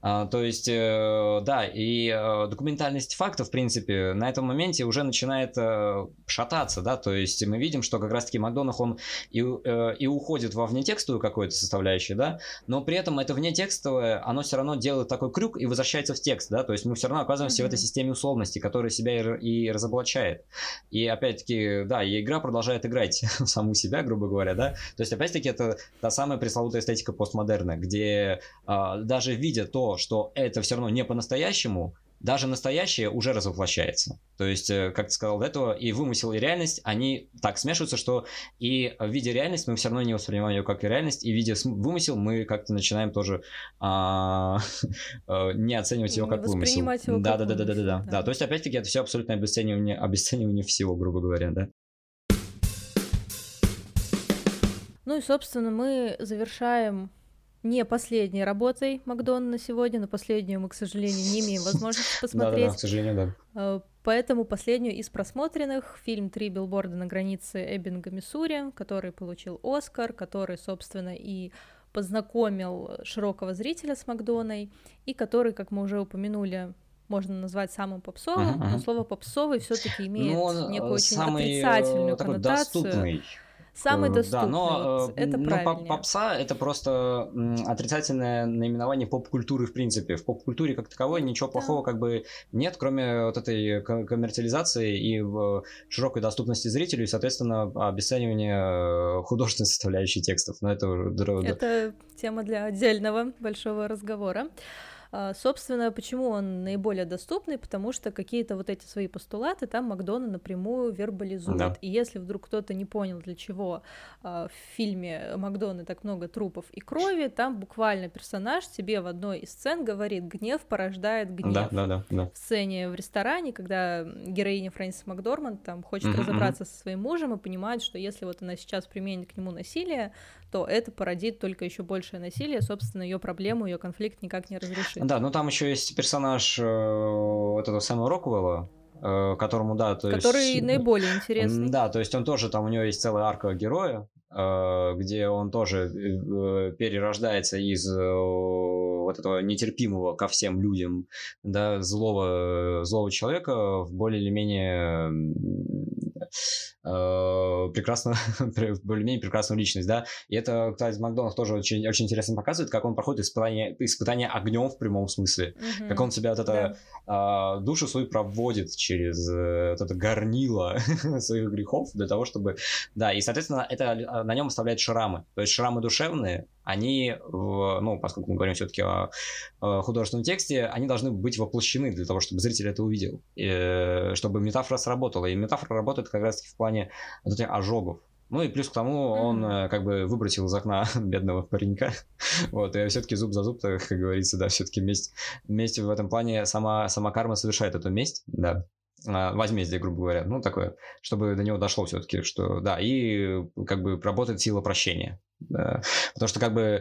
А, то есть, э, да, и э, документальность факта, в принципе, на этом моменте уже начинает э, шататься, да, то есть мы видим, что как раз-таки Макдонах, он и, э, и уходит во внетекстовую какую-то составляющую, да, но при этом это внетекстовое, оно все равно делает такой крюк и возвращается в текст, да, то есть мы все равно оказываемся mm-hmm. в этой системе условности, которая себя и, и разоблачает. И опять-таки, да, и игра продолжает играть в саму себя, грубо говоря, да. То есть, опять-таки, это та самая пресловутая эстетика постмодерна, где а, даже видя то, что это все равно не по-настоящему, даже настоящее уже развоплощается. То есть, э, как ты сказал до этого, и вымысел, и реальность, они так смешиваются, что и видя реальность, мы все равно не воспринимаем ее как реальность, и видя вымысел, мы как-то начинаем тоже а, э, не оценивать его как вымысел. Его да, как да, да, да, да, да, да, да. То есть, опять-таки, это все абсолютно обесценивание, обесценивание всего, грубо говоря, да. Ну и, собственно, мы завершаем не последней работой Макдона на сегодня, но последнюю мы, к сожалению, не имеем возможности посмотреть. Да-да, к сожалению, да. А, поэтому последнюю из просмотренных фильм «Три билборда на границе Эббинга, Миссури», который получил Оскар, который, собственно, и познакомил широкого зрителя с Макдоной, и который, как мы уже упомянули, можно назвать самым попсовым, uh-huh. но слово попсовый все-таки имеет ну, он некую очень самый, отрицательную э, коннотацию. Доступный Самый доступный. Да, но, вот, это но правильнее. попса это просто отрицательное наименование поп-культуры в принципе. В поп-культуре как таковой ничего плохого как бы нет, кроме вот этой коммерциализации и широкой доступности зрителю, и, соответственно, обесценивания э, художественной составляющей текстов. Но это... Это тема для отдельного большого разговора. А, собственно, почему он наиболее доступный? Потому что какие-то вот эти свои постулаты там Макдона напрямую вербализует. Да. И если вдруг кто-то не понял, для чего а, в фильме Макдона так много трупов и крови, там буквально персонаж тебе в одной из сцен говорит «гнев порождает гнев». Да, да, да, да. В сцене в ресторане, когда героиня Фрэнсис Макдорманд там хочет mm-hmm. разобраться со своим мужем и понимает, что если вот она сейчас применит к нему насилие, то это породит только еще большее насилие, собственно, ее проблему, ее конфликт никак не разрешит. Да, ну там еще есть персонаж э, вот этого Сэма Роквелла, э, которому, да, то Который есть... наиболее интересный. Да, то есть он тоже, там у него есть целая арка героя, э, где он тоже перерождается из вот этого нетерпимого ко всем людям, да, злого, злого человека в более или менее э, прекрасно, более-менее прекрасную личность, да, и это, кстати, Макдональд тоже очень, очень интересно показывает, как он проходит испытание, испытание огнем в прямом смысле, mm-hmm. как он себя вот это, да. э, душу свою проводит через э, вот это горнило своих грехов для того, чтобы, да, и, соответственно, это на нем оставляет шрамы, то есть шрамы душевные, они, в, ну, поскольку мы говорим все-таки о, художественном тексте, они должны быть воплощены для того, чтобы зритель это увидел, и, э, чтобы метафора сработала. И метафора работает как раз в плане вот этих ожогов. Ну и плюс к тому он mm-hmm. как бы выбросил из окна бедного паренька. вот, и все-таки зуб за зуб, как говорится, да, все-таки месть, месть в этом плане сама, сама карма совершает эту месть, да. А, возмездие, грубо говоря, ну, такое, чтобы до него дошло все-таки, что, да, и как бы работает сила прощения. Да. Потому что как бы э,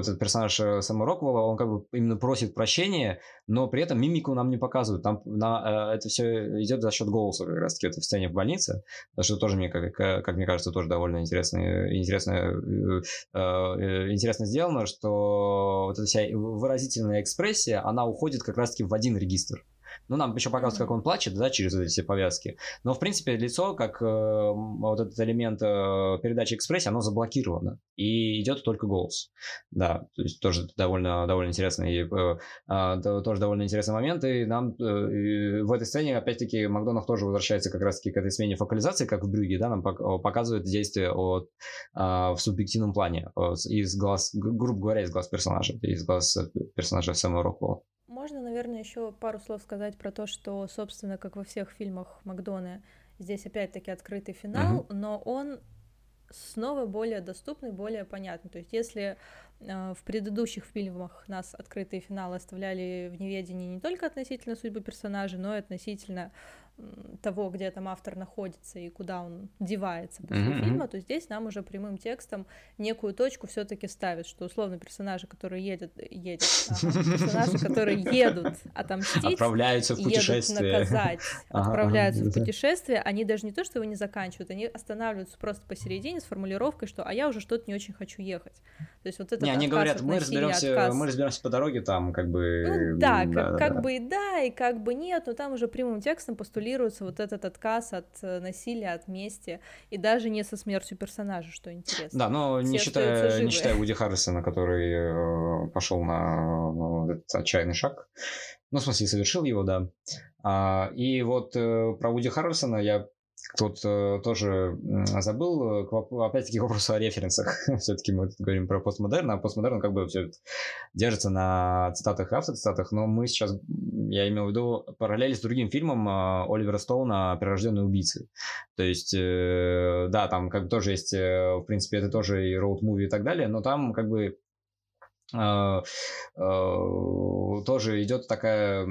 этот персонаж э, Сэма Роквелла, он как бы именно просит прощения, но при этом мимику нам не показывают. Там на, э, это все идет за счет голоса как раз таки это в сцене в больнице, что тоже мне, как, как мне кажется, тоже довольно интересно, интересно, э, э, интересно сделано, что вот эта вся выразительная экспрессия, она уходит как раз таки в один регистр. Ну, нам еще показывают, как он плачет, да, через эти все повязки. Но, в принципе, лицо, как э, вот этот элемент э, передачи экспрессии, оно заблокировано. И идет только голос. Да, то есть тоже довольно, довольно интересный, э, э, тоже довольно интересный момент. И нам э, в этой сцене, опять-таки, Макдонах тоже возвращается как раз-таки к этой смене фокализации, как в Брюге, да, нам показывает действие от, э, в субъективном плане, э, из глаз, грубо говоря, из глаз персонажа, из глаз персонажа Сэма Роквелла. Можно, наверное, еще пару слов сказать про то, что, собственно, как во всех фильмах Макдона, здесь опять-таки открытый финал, uh-huh. но он снова более доступный, более понятный. То есть, если э, в предыдущих фильмах нас открытые финалы оставляли в неведении не только относительно судьбы персонажа, но и относительно того, где там автор находится и куда он девается после mm-hmm. фильма, то здесь нам уже прямым текстом некую точку все-таки ставят, что условно персонажи, которые едут, едет, ага, персонажи, которые едут отомстить, отправляются в путешествие, едут наказать, ага, отправляются ага, в путешествие, они даже не то, что его не заканчивают, они останавливаются просто посередине с формулировкой, что «а я уже что-то не очень хочу ехать». То есть вот это Не, они говорят, мы разберемся, отказ... мы разберемся по дороге там, как бы... Ну, да, да, как, да, как да. бы и да, и как бы нет, но там уже прямым текстом постулируют формулируется вот этот отказ от э, насилия, от мести, и даже не со смертью персонажа, что интересно. Да, но не считая, не считая Уди Харрисона, который э, пошел на ну, этот отчаянный шаг, ну, в смысле, совершил его, да. А, и вот э, про Уди Харрисона я Тут э, тоже забыл, э, опять-таки, к о референсах. Все-таки мы говорим про постмодерн, а постмодерн как бы все держится на цитатах и автоцитатах, но мы сейчас, я имел в виду параллели с другим фильмом э, Оливера Стоуна «Прирожденные убийцы». То есть, э, да, там как бы тоже есть, э, в принципе, это тоже и роуд-муви и так далее, но там как бы тоже идет такая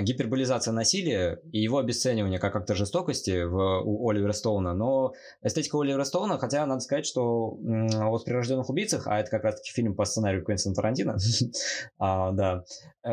гиперболизация насилия и его обесценивание как акта жестокости в, у Оливера Стоуна. Но эстетика Оливера Стоуна, хотя надо сказать, что вот в «Прирожденных убийцах», а это как раз-таки фильм по сценарию Квентина Тарантино, а, да, э,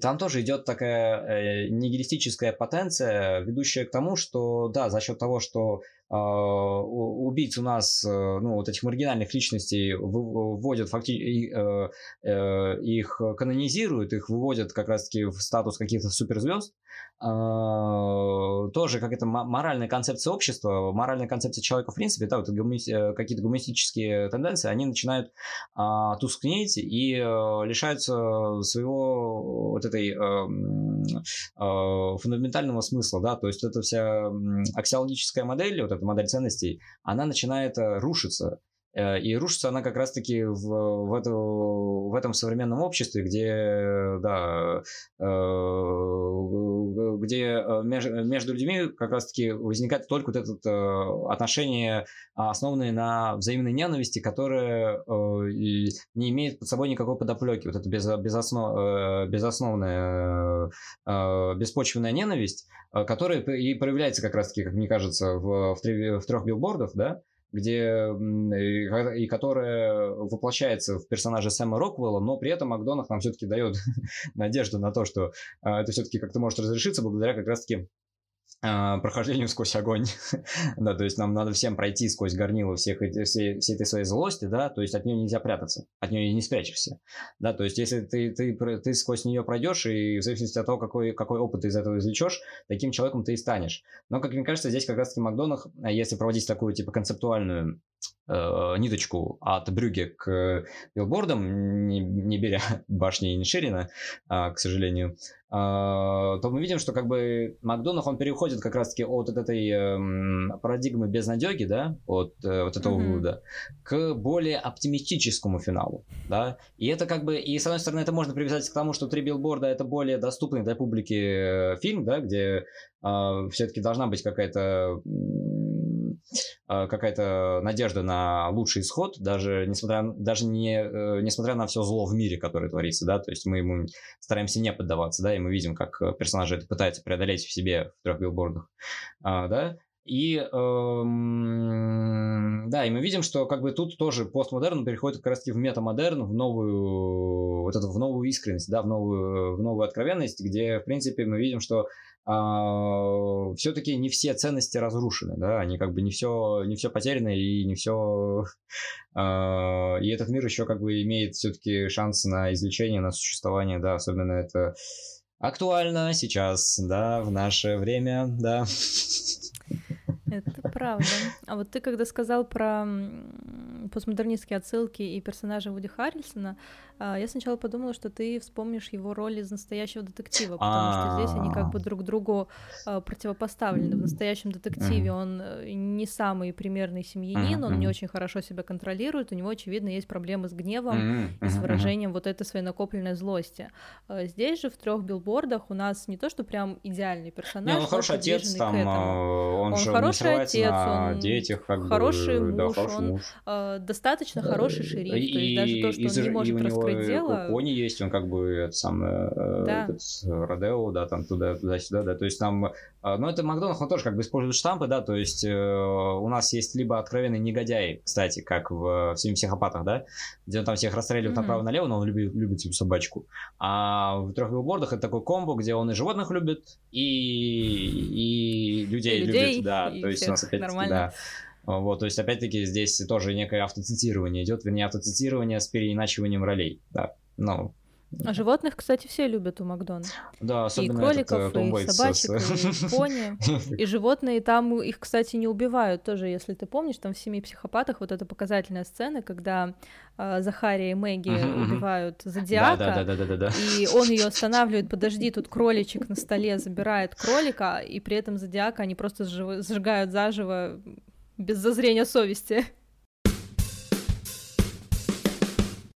там тоже идет такая нигилистическая потенция, ведущая к тому, что, да, за счет того, что убийц у нас, э, ну, вот этих маргинальных личностей вводят фактически, э, э, их канонизируют, их выводят как раз-таки в статус каких-то суперзвезд, а, тоже как это моральная концепция общества, моральная концепция человека в принципе, да, вот какие-то гуманистические тенденции, они начинают а, тускнеть и лишаются своего вот этой фундаментального смысла, да, то есть эта вся аксиологическая модель, вот эта модель ценностей, она начинает э, рушиться. Э, и рушится она как раз-таки в, в, это, в этом современном обществе, где, да, э, где между людьми как раз-таки возникает только вот это отношение, основанное на взаимной ненависти, которое не имеет под собой никакой подоплеки. Вот это без, безоснов, безосновная, беспочвенная ненависть, которая и проявляется как раз-таки, как мне кажется, в, в трех билбордах, да, где и, которая воплощается в персонаже Сэма Роквелла, но при этом Макдонах нам все-таки дает надежду на то, что а, это все-таки как-то может разрешиться благодаря как раз-таки прохождению сквозь огонь. да, то есть нам надо всем пройти сквозь горнило всех, всей, всей этой своей злости, да, то есть от нее нельзя прятаться, от нее не спрячешься. Да, то есть если ты, ты, ты сквозь нее пройдешь, и в зависимости от того, какой, какой опыт ты из этого извлечешь, таким человеком ты и станешь. Но, как мне кажется, здесь как раз-таки Макдонах, если проводить такую, типа, концептуальную э, ниточку от Брюге к билбордам, не, не беря башни Инширина, э, к сожалению, то мы видим, что как бы Макдонах, он переходит как раз-таки от, от этой э, парадигмы безнадеги, да, от э, вот этого mm-hmm. вывода, к более оптимистическому финалу, да, и это как бы, и с одной стороны, это можно привязать к тому, что «Три билборда» — это более доступный для публики э, фильм, да, где э, все-таки должна быть какая-то какая-то надежда на лучший исход, даже несмотря, даже не, несмотря на все зло в мире, которое творится, да, то есть мы ему стараемся не поддаваться, да, и мы видим, как персонажи это пытаются преодолеть в себе в трех билбордах, да, и эм, да, и мы видим, что как бы тут тоже постмодерн переходит как раз таки в метамодерн, в новую вот эту в новую искренность, да, в новую в новую откровенность, где в принципе мы видим, что э, а, все-таки не все ценности разрушены, да, они как бы не все не все потеряно и не все э, и этот мир еще как бы имеет все-таки шанс на излечение, на существование, да, особенно это актуально сейчас, да, в наше время, да. Это правда. А вот ты когда сказал про постмодернистские отсылки и персонажа Вуди Харрельсона, а, я сначала подумала, что ты вспомнишь его роль из настоящего детектива, потому что здесь они как бы друг другу а, противопоставлены. В настоящем детективе он э, не самый примерный семьянин, он не очень хорошо себя контролирует, у него, очевидно, есть проблемы с гневом и с выражением вот этой своей накопленной злости. А, здесь же в трех билбордах у нас не то, что прям идеальный персонаж, не, он хороший отец, там, он, он же хороший отец, он детях, как хороший бы, муж, да, хороший он муж. достаточно хороший шериф, и, то есть даже то, что он не может предела. Кони есть, он как бы это самое э, да. этот, Родео, да, там туда, туда-сюда, да, то есть там, э, ну это Макдональдс, он тоже как бы использует штампы, да, то есть э, у нас есть либо откровенный негодяй, кстати, как в, в «Семи психопатах», да, где он там всех расстреливает mm-hmm. направо-налево, но он любит, любит эту собачку, а в трех билбордах это такой комбо, где он и животных любит, и, и людей, и людей любит, да, и то есть у нас опять-таки, да, вот, то есть, опять-таки, здесь тоже некое автоцитирование идет, вернее, автоцитирование с переиначиванием ролей, да, ну, а животных, кстати, все любят у Макдона. Да, особенно И кроликов, этот, и собачек, и пони. И животные там их, кстати, не убивают тоже, если ты помнишь, там в «Семи психопатах» вот эта показательная сцена, когда э, Захария и Мэгги убивают Зодиака, да, и он ее останавливает, подожди, тут кроличек на столе забирает кролика, и при этом Зодиака они просто сжигают заживо без зазрения совести.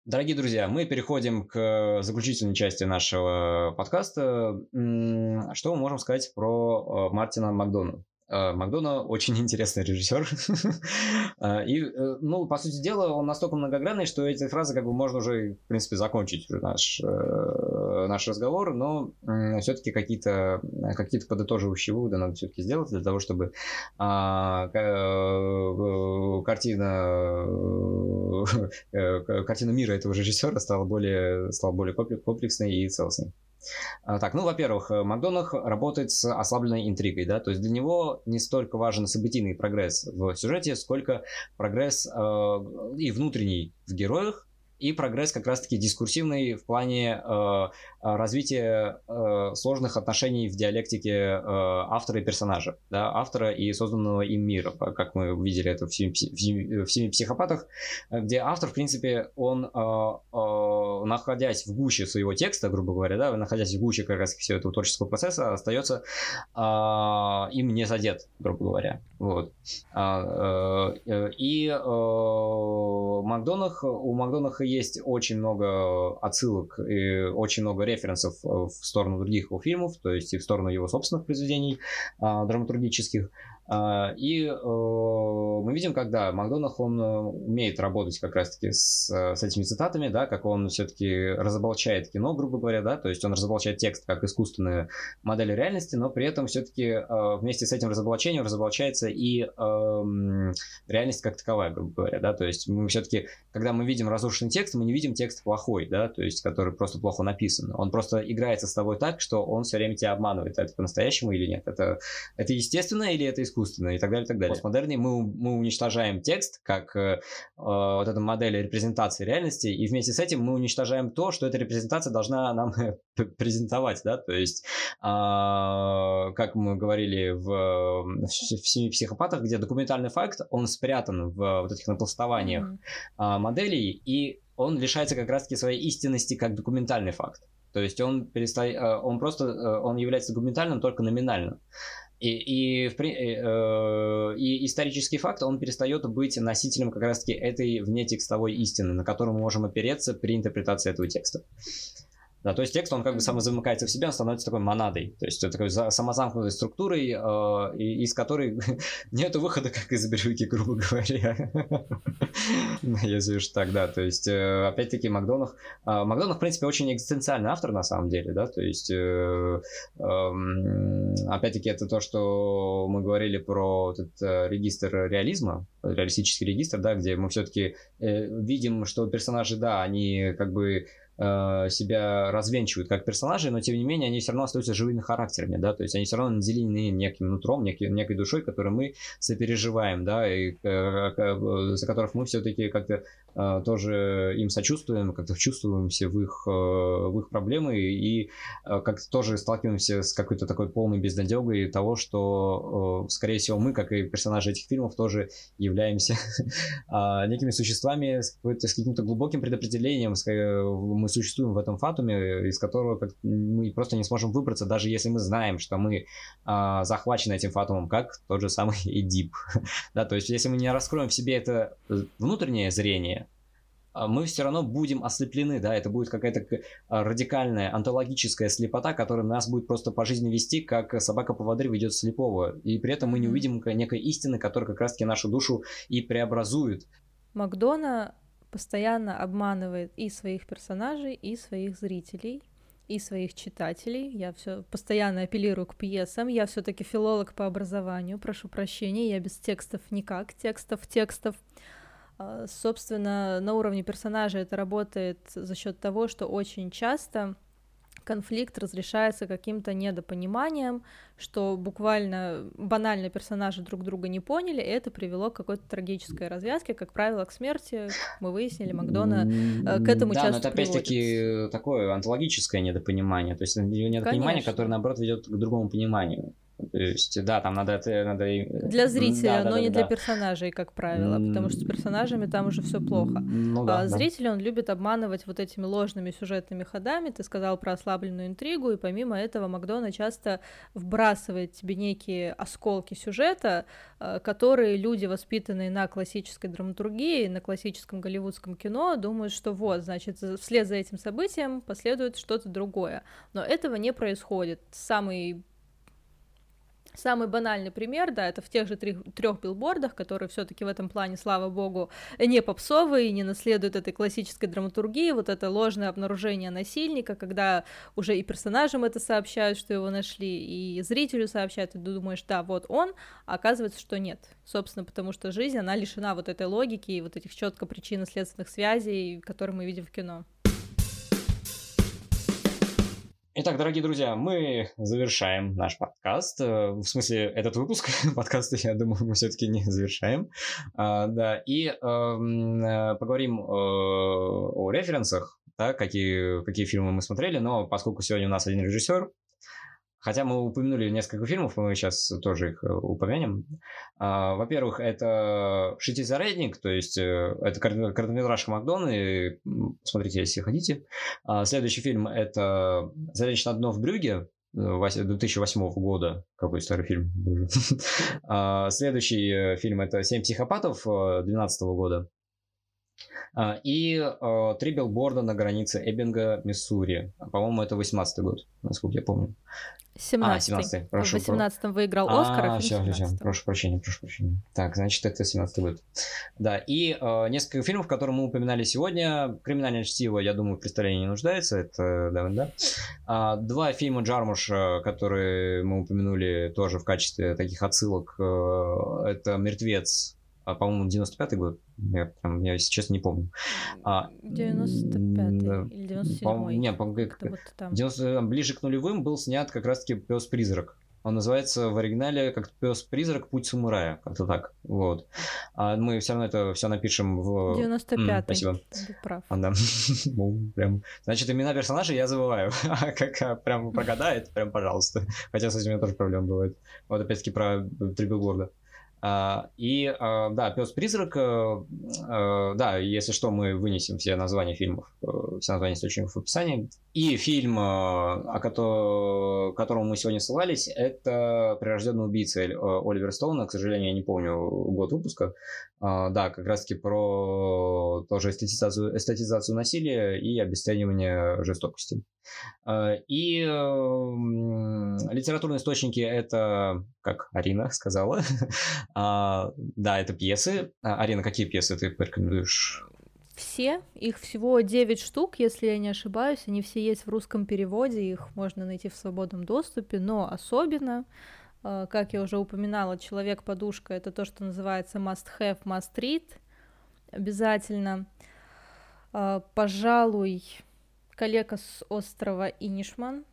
Дорогие друзья, мы переходим к заключительной части нашего подкаста. Что мы можем сказать про э, Мартина Макдона? Э, Макдона очень интересный режиссер. Э, и, э, ну, по сути дела, он настолько многогранный, что эти фразы как бы можно уже, в принципе, закончить наш, наш разговор, но все-таки какие-то какие подытоживающие выводы надо все-таки сделать для того, чтобы а, картина, картина мира этого режиссера стала более, стала более комплексной и целостной. А, так, ну, во-первых, э, Макдонах работает с ослабленной интригой, да, то есть для него не столько важен событийный прогресс в сюжете, сколько прогресс э, и внутренний в героях, и прогресс как раз-таки дискурсивный в плане э, развития э, сложных отношений в диалектике э, автора и персонажа, да, автора и созданного им мира, как мы видели это в «Семи, в семи психопатах», где автор, в принципе, он, э, э, находясь в гуще своего текста, грубо говоря, да, находясь в гуще как раз всего этого творческого процесса, остается э, им не задет, грубо говоря. Вот. А, э, и э, Макдонах, у Макдонаха есть очень много отсылок и очень много референсов э, в сторону других его фильмов, то есть и в сторону его собственных произведений а, драматургических. А, и э, мы видим, когда Макдонах, он э, умеет работать как раз-таки с, с этими цитатами, да, как он все-таки разоблачает кино, грубо говоря, да, то есть он разоблачает текст как искусственную модель реальности, но при этом все-таки э, вместе с этим разоблачением разоблачается и реальность как таковая, грубо говоря, да, то есть мы все-таки, когда мы видим разрушенный текст, мы не видим текст плохой, да, то есть который просто плохо написан, он просто играется с тобой так, что он все время тебя обманывает, это по-настоящему или нет, это, это естественно или это искусственно, искусственно и так далее, и так далее. В постмодерне мы, мы уничтожаем текст как э, вот эта модель репрезентации реальности, и вместе с этим мы уничтожаем то, что эта репрезентация должна нам презентовать, да, то есть, э, как мы говорили в, в, в «Семи психопатах», где документальный факт, он спрятан в вот этих напластованиях mm-hmm. э, моделей, и он лишается как раз-таки своей истинности как документальный факт. То есть он, перестает, э, он просто э, он является документальным только номинально. И, и, в, э, и исторический факт, он перестает быть носителем как раз-таки этой внетекстовой истины, на которую мы можем опереться при интерпретации этого текста. Да, то есть текст, он как бы самозамыкается в себе, он становится такой монадой. То есть такой самозамкнутой структурой, э, из которой нет выхода, как из брюки, грубо говоря. Если уж так, да. То есть, э, опять-таки, Макдонах... Э, Макдонах, в принципе, очень экзистенциальный автор, на самом деле, да. То есть, э, э, опять-таки, это то, что мы говорили про этот регистр реализма, реалистический регистр, да, где мы все-таки видим, что персонажи, да, они как бы Э, себя развенчивают как персонажи, но тем не менее они все равно остаются живыми характерами, да, то есть они все равно наделены неким нутром, некой, некой душой, которую мы сопереживаем, да, и э, э, за которых мы все-таки как-то э, тоже им сочувствуем, как-то вчувствуемся в их, э, в их проблемы и э, как-то тоже сталкиваемся с какой-то такой полной безнадегой того, что, э, скорее всего, мы, как и персонажи этих фильмов, тоже являемся э, некими существами с, с каким-то глубоким предопределением, мы существуем в этом фатуме, из которого мы просто не сможем выбраться, даже если мы знаем, что мы а, захвачены этим фатумом, как тот же самый Эдип. да, то есть если мы не раскроем в себе это э, внутреннее зрение, а, мы все равно будем ослеплены, да, это будет какая-то а, радикальная антологическая слепота, которая нас будет просто по жизни вести, как собака по воде ведет слепого, и при этом мы не увидим некой истины, которая как раз-таки нашу душу и преобразует. Макдона постоянно обманывает и своих персонажей, и своих зрителей, и своих читателей. Я все постоянно апеллирую к пьесам. Я все-таки филолог по образованию, прошу прощения, я без текстов никак, текстов, текстов. А, собственно, на уровне персонажа это работает за счет того, что очень часто конфликт разрешается каким-то недопониманием, что буквально банально персонажи друг друга не поняли, и это привело к какой-то трагической развязке, как правило, к смерти. Мы выяснили, Макдона э, к этому да, часто но это опять-таки такое антологическое недопонимание, то есть недопонимание, Конечно. которое, наоборот, ведет к другому пониманию. То есть, да, там надо... надо... Для зрителя, да, но да, не да, для персонажей, как правило, потому что с персонажами там уже все плохо. Ну, да, а да. зритель, он любит обманывать вот этими ложными сюжетными ходами. Ты сказал про ослабленную интригу, и помимо этого Макдона часто вбрасывает тебе некие осколки сюжета, э, которые люди, воспитанные на классической драматургии, на классическом голливудском кино, думают, что вот, значит, вслед за этим событием последует что-то другое. Но этого не происходит. Самый Самый банальный пример, да, это в тех же трех билбордах, которые все-таки в этом плане, слава богу, не попсовые, не наследуют этой классической драматургии, вот это ложное обнаружение насильника, когда уже и персонажам это сообщают, что его нашли, и зрителю сообщают, и ты думаешь, да, вот он, а оказывается, что нет. Собственно, потому что жизнь, она лишена вот этой логики и вот этих четко причинно-следственных связей, которые мы видим в кино. Итак, дорогие друзья, мы завершаем наш подкаст. Э, в смысле, этот выпуск подкаста, я думаю, мы все-таки не завершаем. А, да, и эм, э, поговорим э, о референсах, да, какие, какие фильмы мы смотрели, но поскольку сегодня у нас один режиссер, Хотя мы упомянули несколько фильмов, мы сейчас тоже их э, упомянем. А, во-первых, это «Шитизаредник», то есть э, это короткометражка Макдона, смотрите, если хотите. А, следующий фильм – это «Заречь на дно в Брюге», 2008 года. Какой старый фильм. А, следующий э, фильм это «Семь психопатов» 2012 года. И «Три билборда на границе Эббинга, Миссури». По-моему, это 18 год, насколько я помню. 17 а, 17 прошу. В 18-м выиграл Оскар, а, а все, все, все, прошу прощения, прошу прощения. Так, значит, это 17 год. Да, и э, несколько фильмов, которые мы упоминали сегодня. «Криминальное чтиво», я думаю, в представлении не нуждается, это да, да. А, два фильма Джармуша, которые мы упомянули тоже в качестве таких отсылок. Э, это «Мертвец», а, по-моему, 95-й год. Я, прям, я, если честно, не помню. 95-й а, или 97-й? Не, по, как, 90, ближе к нулевым был снят как раз-таки «Пес-призрак». Он называется в оригинале как пес-призрак Путь самурая, как-то так. Вот. А мы все равно это все напишем в. 95-й. Спасибо. Ты прав. А, да. ну, прям. Значит, имена персонажей я забываю. а как а, прям прогадает, прям пожалуйста. Хотя с этим у меня тоже проблем бывает. Вот опять-таки про три билборда. А, и а, да, пес-призрак, э, э, да, если что, мы вынесем все названия фильмов, э, все названия источников в описании. И фильм, о котором мы сегодня ссылались, это «Прирожденный убийца» Оливера Стоуна. К сожалению, я не помню год выпуска. Да, как раз-таки про тоже эстетизацию, эстетизацию насилия и обесценивание жестокости. И литературные источники это, как Арина сказала, А, да, это пьесы. А, Арина, какие пьесы ты порекомендуешь? Все, их всего 9 штук, если я не ошибаюсь, они все есть в русском переводе, их можно найти в свободном доступе, но особенно, а, как я уже упоминала, «Человек-подушка» — это то, что называется must have, must read, обязательно. А, пожалуй, коллега с острова Инишман,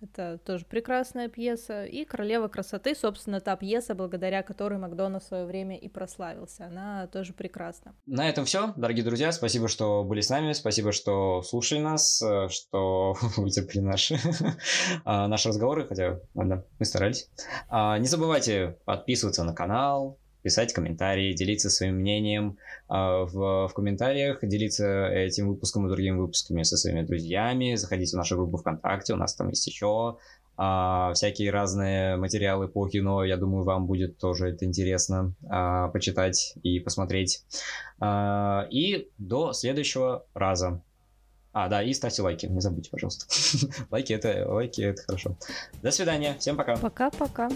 это тоже прекрасная пьеса. И «Королева красоты», собственно, та пьеса, благодаря которой Макдональд в свое время и прославился. Она тоже прекрасна. На этом все, дорогие друзья. Спасибо, что были с нами. Спасибо, что слушали нас, что вытерпели наши, а, наши разговоры. Хотя, ладно, мы старались. А, не забывайте подписываться на канал, писать комментарии, делиться своим мнением э, в, в комментариях, делиться этим выпуском и другими выпусками со своими друзьями, заходите в нашу группу ВКонтакте, у нас там есть еще э, всякие разные материалы по кино, я думаю, вам будет тоже это интересно э, почитать и посмотреть. Э, и до следующего раза. А, да, и ставьте лайки, не забудьте, пожалуйста. лайки это, лайки это хорошо. До свидания, всем пока. Пока-пока.